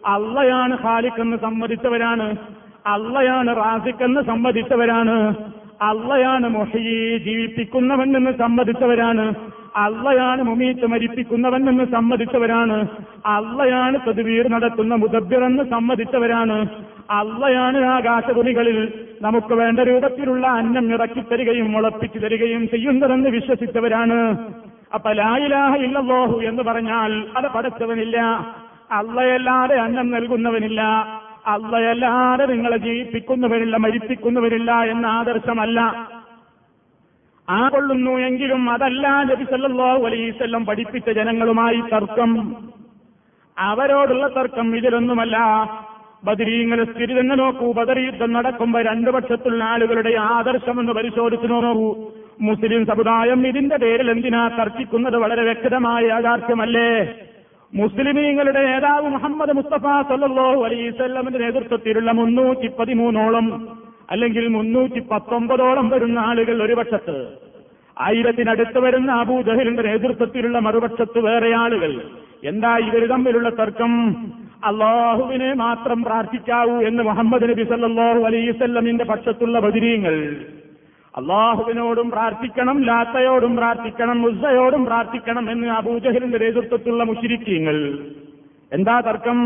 അള്ളയാണ് ഹാലിക്കെന്ന് സമ്മതിച്ചവരാണ്. അള്ളയാണ് റാസിക്കെന്ന് സമ്മതിച്ചവരാണ്. അള്ളയാണ് മൊഹയെ ജീവിപ്പിക്കുന്നവൻ എന്ന് സമ്മതിച്ചവരാണ്. അള്ളയാണ് മുമീത്ത് മരിപ്പിക്കുന്നവൻ എന്ന് സമ്മതിച്ചവരാണ്. അള്ളയാണ് തദ്വീർ നടത്തുന്ന മുദബ്ബിർ എന്ന് സമ്മതിച്ചവരാണ്. അള്ളയാണ് ആകാശതുണികളിൽ നമുക്ക് വേണ്ട രൂപത്തിലുള്ള അന്നം ഇറക്കി ഇറക്കിത്തരികയും മുളപ്പിച്ചു തരികയും ചെയ്യുന്നതെന്ന് വിശ്വസിച്ചവരാണ്. അപ്പൊ ലായിലാഹ ഇല്ലല്ലോഹു എന്ന് പറഞ്ഞാൽ അത് പടച്ചവനില്ല. അള്ളയല്ലാതെ അന്നം നൽകുന്നവനില്ല. അള്ളയല്ലാതെ നിങ്ങളെ ജീവിപ്പിക്കുന്നവരില്ല മരിപ്പിക്കുന്നവരില്ല എന്ന ആദർശമല്ല. ആ കൊള്ളുന്നു എങ്കിലും അതല്ല നബി സല്ലല്ലാഹു പഠിപ്പിച്ച ജനങ്ങളുമായി തർക്കം. അവരോടുള്ള തർക്കം ഇതിലൊന്നുമല്ല. ബദരീങ്ങളെ സ്ഥിതി തന്നെ നോക്കൂ. ബദർ യുദ്ധം നടക്കുമ്പോൾ രണ്ടു പക്ഷത്തുള്ള ആളുകളുടെ ആദർശമെന്ന് പരിശോധിച്ചു നോക്കൂ. മുസ്ലിം സമുദായം ഇതിന്റെ പേരിൽ എന്തിനാ തർക്കിക്കുന്നത്? വളരെ വ്യക്തമായ യാഥാർത്ഥ്യമല്ലേ? മുസ്ലിമീങ്ങളുടെ നേതാവ് മുഹമ്മദ് മുസ്തഫ സല്ലല്ലാഹു അലൈഹി വസല്ലമിന്റെ നേതൃത്വത്തിലുള്ള മുന്നൂറ്റി പതിമൂന്നോളം അല്ലെങ്കിൽ മുന്നൂറ്റി പത്തൊമ്പതോളം വരുന്ന ആളുകൾ ഒരു പക്ഷത്ത്. ആയിരത്തിനടുത്ത് വരുന്ന അബൂജഹലിന്റെ നേതൃത്വത്തിലുള്ള മറുപക്ഷത്ത് വേറെ ആളുകൾ. എന്താ ഇവർ തമ്മിലുള്ള തർക്കം? അള്ളാഹുവിനെ മാത്രം പ്രാർത്ഥിക്കാവൂ എന്ന് മുഹമ്മദ് നബി സല്ലാഹു അലൈഹി വസല്ലമിന്റെ പക്ഷത്തുള്ള ബദിരീങ്ങൾ. അള്ളാഹുവിനോടും പ്രാർത്ഥിക്കണം ലാത്തയോടും പ്രാർത്ഥിക്കണം മുസയോടും പ്രാർത്ഥിക്കണം എന്ന് അബൂജഹലിന്റെ നേതൃത്വത്തിലുള്ള മുഷിരിക്കീങ്ങൾ എന്താ തർക്കം?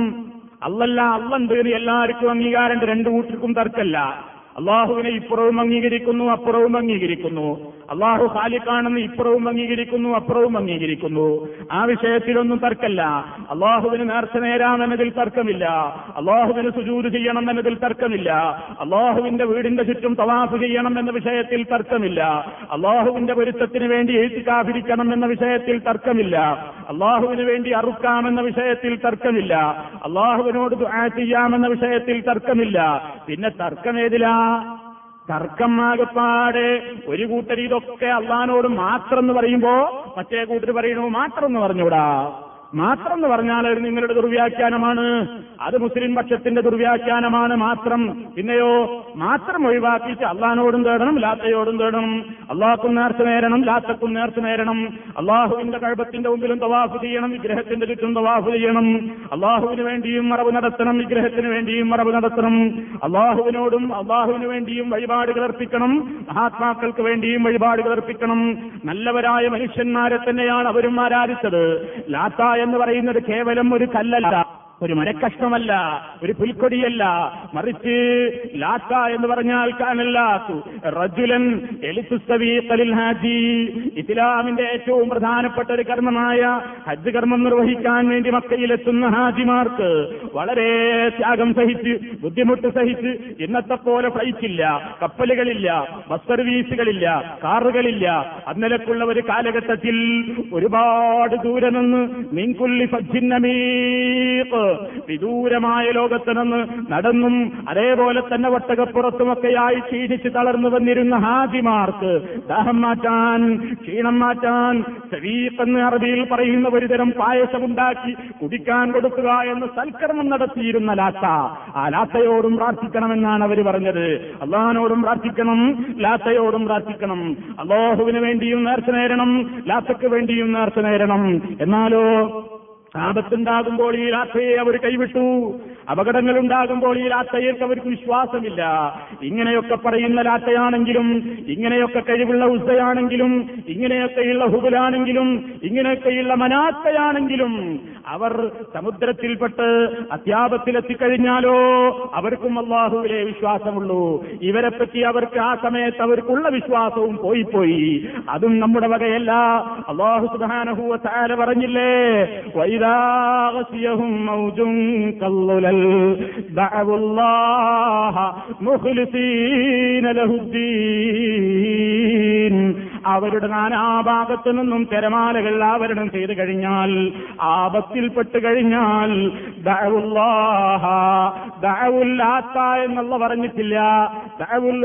അല്ലല്ല അല്ലണ്ട് എല്ലാവർക്കും അംഗീകാരമുണ്ട് രണ്ടു കൂട്ടർക്കും തർക്കല്ല അള്ളാഹുവിനെ ഇപ്പുറവും അംഗീകരിക്കുന്നു അപ്പുറവും അംഗീകരിക്കുന്നു. അള്ളാഹു ഖാലിക്കാണെന്ന് ഇപ്പുറവും അംഗീകരിക്കുന്നു അപ്പുറവും അംഗീകരിക്കുന്നു. ആ വിഷയത്തിലൊന്നും തർക്കല്ല. അള്ളാഹുവിന് നേർച്ച നേരാമെന്നതിൽ തർക്കമില്ല. അള്ളാഹുവിന് സുജൂത് ചെയ്യണം എന്നതിൽ തർക്കമില്ല. അള്ളാഹുവിന്റെ വീടിന്റെ ചുറ്റും തവാഫ് ചെയ്യണം എന്ന വിഷയത്തിൽ തർക്കമില്ല. അള്ളാഹുവിന്റെ പൊരുത്തത്തിന് വേണ്ടി എഴുത്തിക്കാതിരിക്കണം എന്ന വിഷയത്തിൽ തർക്കമില്ല. അള്ളാഹുവിന് വേണ്ടി അറുക്കാമെന്ന വിഷയത്തിൽ തർക്കമില്ല. അള്ളാഹുവിനോട് ചെയ്യാമെന്ന വിഷയത്തിൽ തർക്കമില്ല. പിന്നെ തർക്കം ആകപ്പാടെ ഒരു കൂട്ടർ ഇതൊക്കെ അള്ളഹാനോട് മാത്രം എന്ന് പറയുമ്പോ മറ്റേ കൂട്ടർ പറയണു മാത്രം എന്ന് പറഞ്ഞൂടാ മാത്രം എന്ന് പറഞ്ഞാൽ അത് നിങ്ങളുടെ ദുർവ്യാഖ്യാനമാണ്. അത് മുസ്ലിം പക്ഷത്തിന്റെ ദുർവ്യാഖ്യാനമാണ് മാത്രം. പിന്നെയോ മാത്രം ഒഴിവാക്കിയിട്ട് അള്ളഹാനോടും തേടണം ലാത്തയോടും തേടണം. അള്ളാഹ്ക്കും നേർച്ച നേരണം ലാത്തക്കും നേർച്ച നേരണം. അള്ളാഹുവിന്റെ കഴുപ്പത്തിന്റെ മുമ്പിലും തവാഫ് ചെയ്യണം വിഗ്രഹത്തിന്റെ ചുറ്റും തവാഫ് ചെയ്യണം. അള്ളാഹുവിന് വേണ്ടിയും മറവ് നടത്തണം വിഗ്രഹത്തിന് വേണ്ടിയും മറവ് നടത്തണം. അള്ളാഹുവിനോടും അള്ളാഹുവിന് വേണ്ടിയും വഴിപാടുകൾ അർപ്പിക്കണം. മഹാത്മാക്കൾക്ക് വേണ്ടിയും വഴിപാടുകൾ അർപ്പിക്കണം. നല്ലവരായ മനുഷ്യന്മാരെ തന്നെയാണ് അവരും ആരാധിച്ചത്. ലാത്ത എന്ന് പറയുന്നത് കേവലം ഒരു കല്ലല്ല. ഒരു മരക്കഷ്ണമല്ല ഒരു പുൽക്കൊടിയല്ല. മറിച്ച് ലാത്ത എന്ന് പറഞ്ഞാൽ കാനല്ലാത്തു. റജുലൻ ഹാജി. ഇസ്ലാമിന്റെ ഏറ്റവും പ്രധാനപ്പെട്ട ഒരു കർമ്മമായ ഹജ്ജ് കർമ്മം നിർവഹിക്കാൻ വേണ്ടി മക്കയിലെത്തുന്ന ഹാജിമാർക്ക് വളരെ ത്യാഗം സഹിച്ച് ബുദ്ധിമുട്ട് സഹിച്ച് ഇന്നത്തെ പോലെ ഫ്ലൈറ്റില്ല കപ്പലുകളില്ല ബസ് സർവീസുകളില്ല കാറുകളില്ല. അന്നലക്കുള്ള ഒരു കാലഘട്ടത്തിൽ ഒരുപാട് ദൂരെ നിന്ന് മിൻകുല്ലി ഫജ്ജിന്നമീഖ് വിദൂരമായ ലോകത്ത് നിന്ന് നടന്നും അതേപോലെ തന്നെ ഒട്ടകപ്പുറത്തുമൊക്കെയായി ക്ഷീണിച്ച് തളർന്നു വന്നിരുന്ന ഹാജിമാർക്ക് ദാഹം മാറ്റാൻ ക്ഷീണം മാറ്റാൻ എന്ന് അറബിയിൽ പറയുന്ന ഒരുതരം പായസമുണ്ടാക്കി കുടിക്കാൻ കൊടുക്കുക എന്ന് സൽക്കരണം നടത്തിയിരുന്ന ലാത്ത ആ ലാത്തയോടും പ്രാർത്ഥിക്കണമെന്നാണ് അവർ പറഞ്ഞത്. അള്ളഹാനോടും പ്രാർത്ഥിക്കണം ലാത്തയോടും പ്രാർത്ഥിക്കണം. അള്ളാഹുവിന് വേണ്ടിയും നേർച്ച നേരണം ലാത്തക്ക് വേണ്ടിയും നേർച്ച നേരണം. എന്നാലോ ആപത്തുണ്ടാകുമ്പോൾ ഈ രാത്രിയെ അവർ കൈവിട്ടു. അപകടങ്ങൾ ഉണ്ടാകുമ്പോൾ ഈ ലാത്തയേക്ക് അവർക്ക് വിശ്വാസമില്ല. ഇങ്ങനെയൊക്കെ പറയുന്ന ലാത്തയാണെങ്കിലും ഇങ്ങനെയൊക്കെ കഴിവുള്ള ഉസയാണെങ്കിലും ഇങ്ങനെയൊക്കെയുള്ള ഹുബലാണെങ്കിലും ഇങ്ങനെയൊക്കെയുള്ള മനാത്തയാണെങ്കിലും അവർ സമുദ്രത്തിൽപ്പെട്ട് അത്യാപത്തിലെത്തിക്കഴിഞ്ഞാലോ അവർക്കും അള്ളാഹുവിലെ വിശ്വാസമുള്ളൂ. ഇവരെപ്പറ്റി അവർക്ക് ആ സമയത്ത് അവർക്കുള്ള വിശ്വാസവും പോയി പോയി അതും നമ്മുടെ വകയല്ല. അള്ളാഹു സുബാനഹുവ താര പറഞ്ഞില്ലേ മൗജും الله مخلصين له الدين. അവരുടെ നാനാഭാഗത്തു നിന്നും തിരമാലകൾ ആവരണം ചെയ്തു കഴിഞ്ഞാൽ ആപത്തിൽപ്പെട്ട് കഴിഞ്ഞാൽ ദഅവുല്ലാത്ത എന്നുള്ള പറഞ്ഞിട്ടില്ല ദഅവുൽ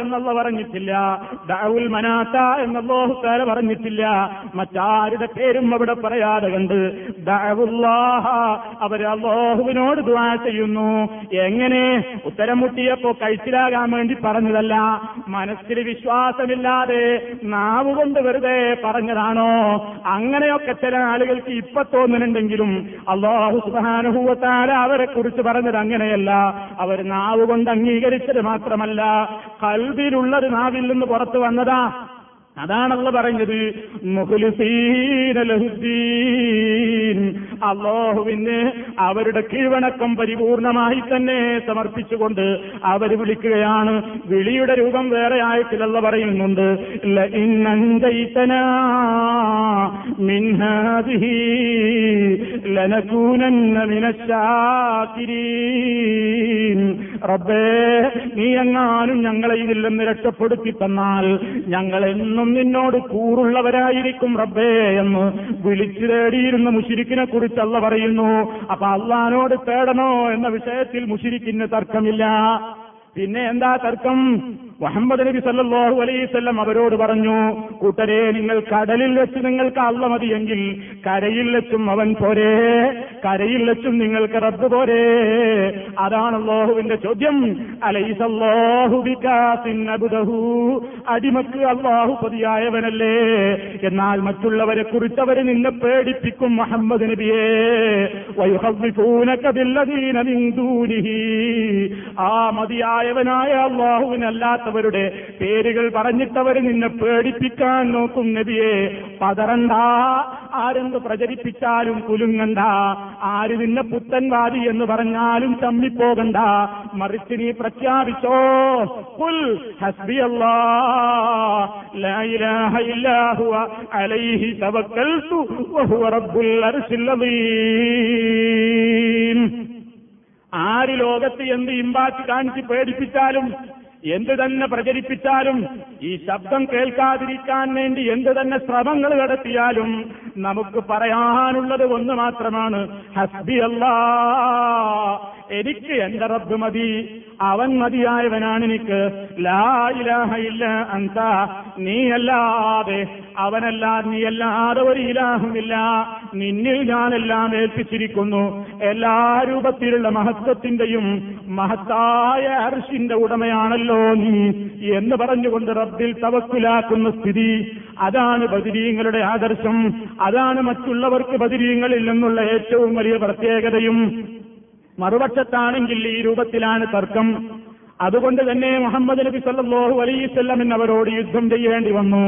എന്നുള്ള പറഞ്ഞിട്ടില്ല ദഅവുൽ മനാത്ത എന്നുള്ള പറഞ്ഞിട്ടില്ല. മറ്റാരുടെ പേരും അവിടെ പറയാതെ കണ്ട് ദഅവുല്ലാഹ അവർ അള്ളാഹുവിനോട് ചെയ്യുന്നു. എങ്ങനെ? ഉത്തരം മുട്ടിയപ്പോ കഴിച്ചിലാകാൻ വേണ്ടി പറഞ്ഞതല്ല. മനസ്സിൽ വിശ്വാസമില്ലാതെ നാവ് കൊണ്ട് വെറുതെ പറഞ്ഞതാണോ? അങ്ങനെയൊക്കെ ചില ആളുകൾക്ക് ഇപ്പൊ തോന്നുന്നുണ്ടെങ്കിലും അള്ളാഹു സുബാനുഭൂവത്താല അവരെ കുറിച്ച് പറഞ്ഞത് അങ്ങനെയല്ല. അവർ നാവ് കൊണ്ട് അംഗീകരിച്ചത് മാത്രമല്ല. കൽവിലുള്ളത് നാവിൽ നിന്ന് പുറത്തു വന്നതാ. അതാണല്ലോ പറഞ്ഞത്. അള്ളാഹുവിന് അവരുടെ കീഴ്വണക്കം പരിപൂർണമായി തന്നെ സമർപ്പിച്ചുകൊണ്ട് അവർ വിളിക്കുകയാണ്. വിളിയുടെ രൂപം വേറെ ആയിട്ടില്ല പറയുന്നുണ്ട്. റബ്ബേ നീ എങ്ങാനും ഞങ്ങളെ ഇതിൽ നിന്ന് രക്ഷപ്പെടുത്തി തന്നാൽ ഞങ്ങൾ എന്നും നിന്നോട് കൂറുള്ളവരായിരിക്കും റബ്ബേ എന്ന് വിളിച്ചു തേടിയിരുന്ന മുഷിരിക്കിനെ കുറിച്ചല്ല പറയുന്നു. അപ്പൊ അള്ളഹാനോട് തേടണോ എന്ന വിഷയത്തിൽ മുഷിരിക്കിന് തർക്കമില്ല. പിന്നെ എന്താ തർക്കം? മുഹമ്മദ് നബി സല്ലാഹു അലൈവല്ലം അവരോട് പറഞ്ഞു കൂട്ടരെ നിങ്ങൾ കടലിൽ വെച്ച് നിങ്ങൾക്ക് അള്ള മതിയെങ്കിൽ കരയിൽ വെച്ചും അവൻ പോരേ കരയിൽ വെച്ചും നിങ്ങൾക്ക് റബ്ബ് പോരേ. അതാണ് അള്ളാഹുവിന്റെ ചോദ്യം. അലൈസല്ലാഹു ബികാസിന്നബുദഹു അടിമക്ക് അള്ളാഹു പതിയായവനല്ലേ? എന്നാൽ മറ്റുള്ളവരെ കുറിച്ചവര് നിന്നെ പേടിപ്പിക്കും മുഹമ്മദ് നബിയെ. ആ മതിയായവനായ അള്ളാഹുവിനല്ലാത്ത അല്ലാത്തവരുടെ പേരുകൾ പറഞ്ഞിട്ടവർ നിന്നെ പേടിപ്പിക്കാൻ നോക്കും നബിയെ. പതറണ്ട. ആരെന്ത് പ്രചരിപ്പിച്ചാലും കുലുങ്ങണ്ട. ആര് നിന്നെ പുത്തൻവാദി എന്ന് പറഞ്ഞാലും ചമ്മിപ്പോകണ്ട. മറിച്ച് നീ പ്രഖ്യാപിച്ചോ. പുൽ അലൈഹി റബ്ബുൽ ആര് ലോകത്ത് എന്ത് ഇമ്പാക്ട് കാണിച്ച് പേടിപ്പിച്ചാലും എന്ത് തന്നെ പ്രചരിപ്പിച്ചാലും ഈ ശബ്ദം കേൾക്കാതിരിക്കാൻ വേണ്ടി എന്ത് തന്നെ ശ്രമങ്ങൾ നടത്തിയാലും നമുക്ക് പറയാനുള്ളത് ഒന്ന് മാത്രമാണ് ഹസ്ബി അല്ലാ എനിക്ക് എന്റെ റബ്ബ് മതി. അവൻ മതിയായവനാണ് എനിക്ക്. ലാ ഇലാഹ ഇല്ല അന്ത. നീയല്ലാതെ അവനല്ല നീയല്ലാതെ ഒരു ഇലാഹുമില്ല. നിന്നിൽ ഞാനെല്ലാം ഏൽപ്പിച്ചിരിക്കുന്നു. എല്ലാ രൂപത്തിലുള്ള മഹത്വത്തിന്റെയും മഹത്തായ അർഷിന്റെ ഉടമയാണല്ലോ നീ എന്ന് പറഞ്ഞുകൊണ്ട് റബ്ബിൽ തവക്കിലാക്കുന്ന സ്ഥിതി. അതാണ് ബദിരീങ്ങളുടെ ആദർശം. അതാണ് മറ്റുള്ളവർക്ക് ബദിരീങ്ങളിൽ നിന്നുള്ള ഏറ്റവും വലിയ പ്രത്യേകതയും. മറുപക്ഷത്താണെങ്കിൽ ഈ രൂപത്തിലാണ് തർക്കം. അതുകൊണ്ട് തന്നെ മുഹമ്മദ് നബി സല്ലാഹു അലൈഹി വസല്ലം അവരോട് യുദ്ധം ചെയ്യേണ്ടി വന്നു.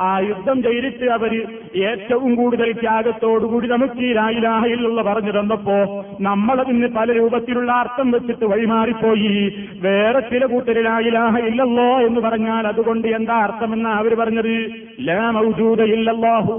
ആ യുദ്ധം ചെയ്തിട്ട് അവർ ഏറ്റവും കൂടുതൽ ത്യാഗത്തോടുകൂടി നമുക്ക് ഈ രാജിലാഹയിലുള്ള പറഞ്ഞു തന്നപ്പോ നമ്മളതിന് പല രൂപത്തിലുള്ള അർത്ഥം വെച്ചിട്ട് വഴിമാറിപ്പോയി. വേറെ ചില കൂട്ടര് രാജിലാഹ ഇല്ലല്ലോ എന്ന് പറഞ്ഞാൽ അതുകൊണ്ട് എന്താ അർത്ഥമെന്നാ അവർ പറഞ്ഞത്? ലാ മൗജൂദ ഇല്ലല്ലാഹു.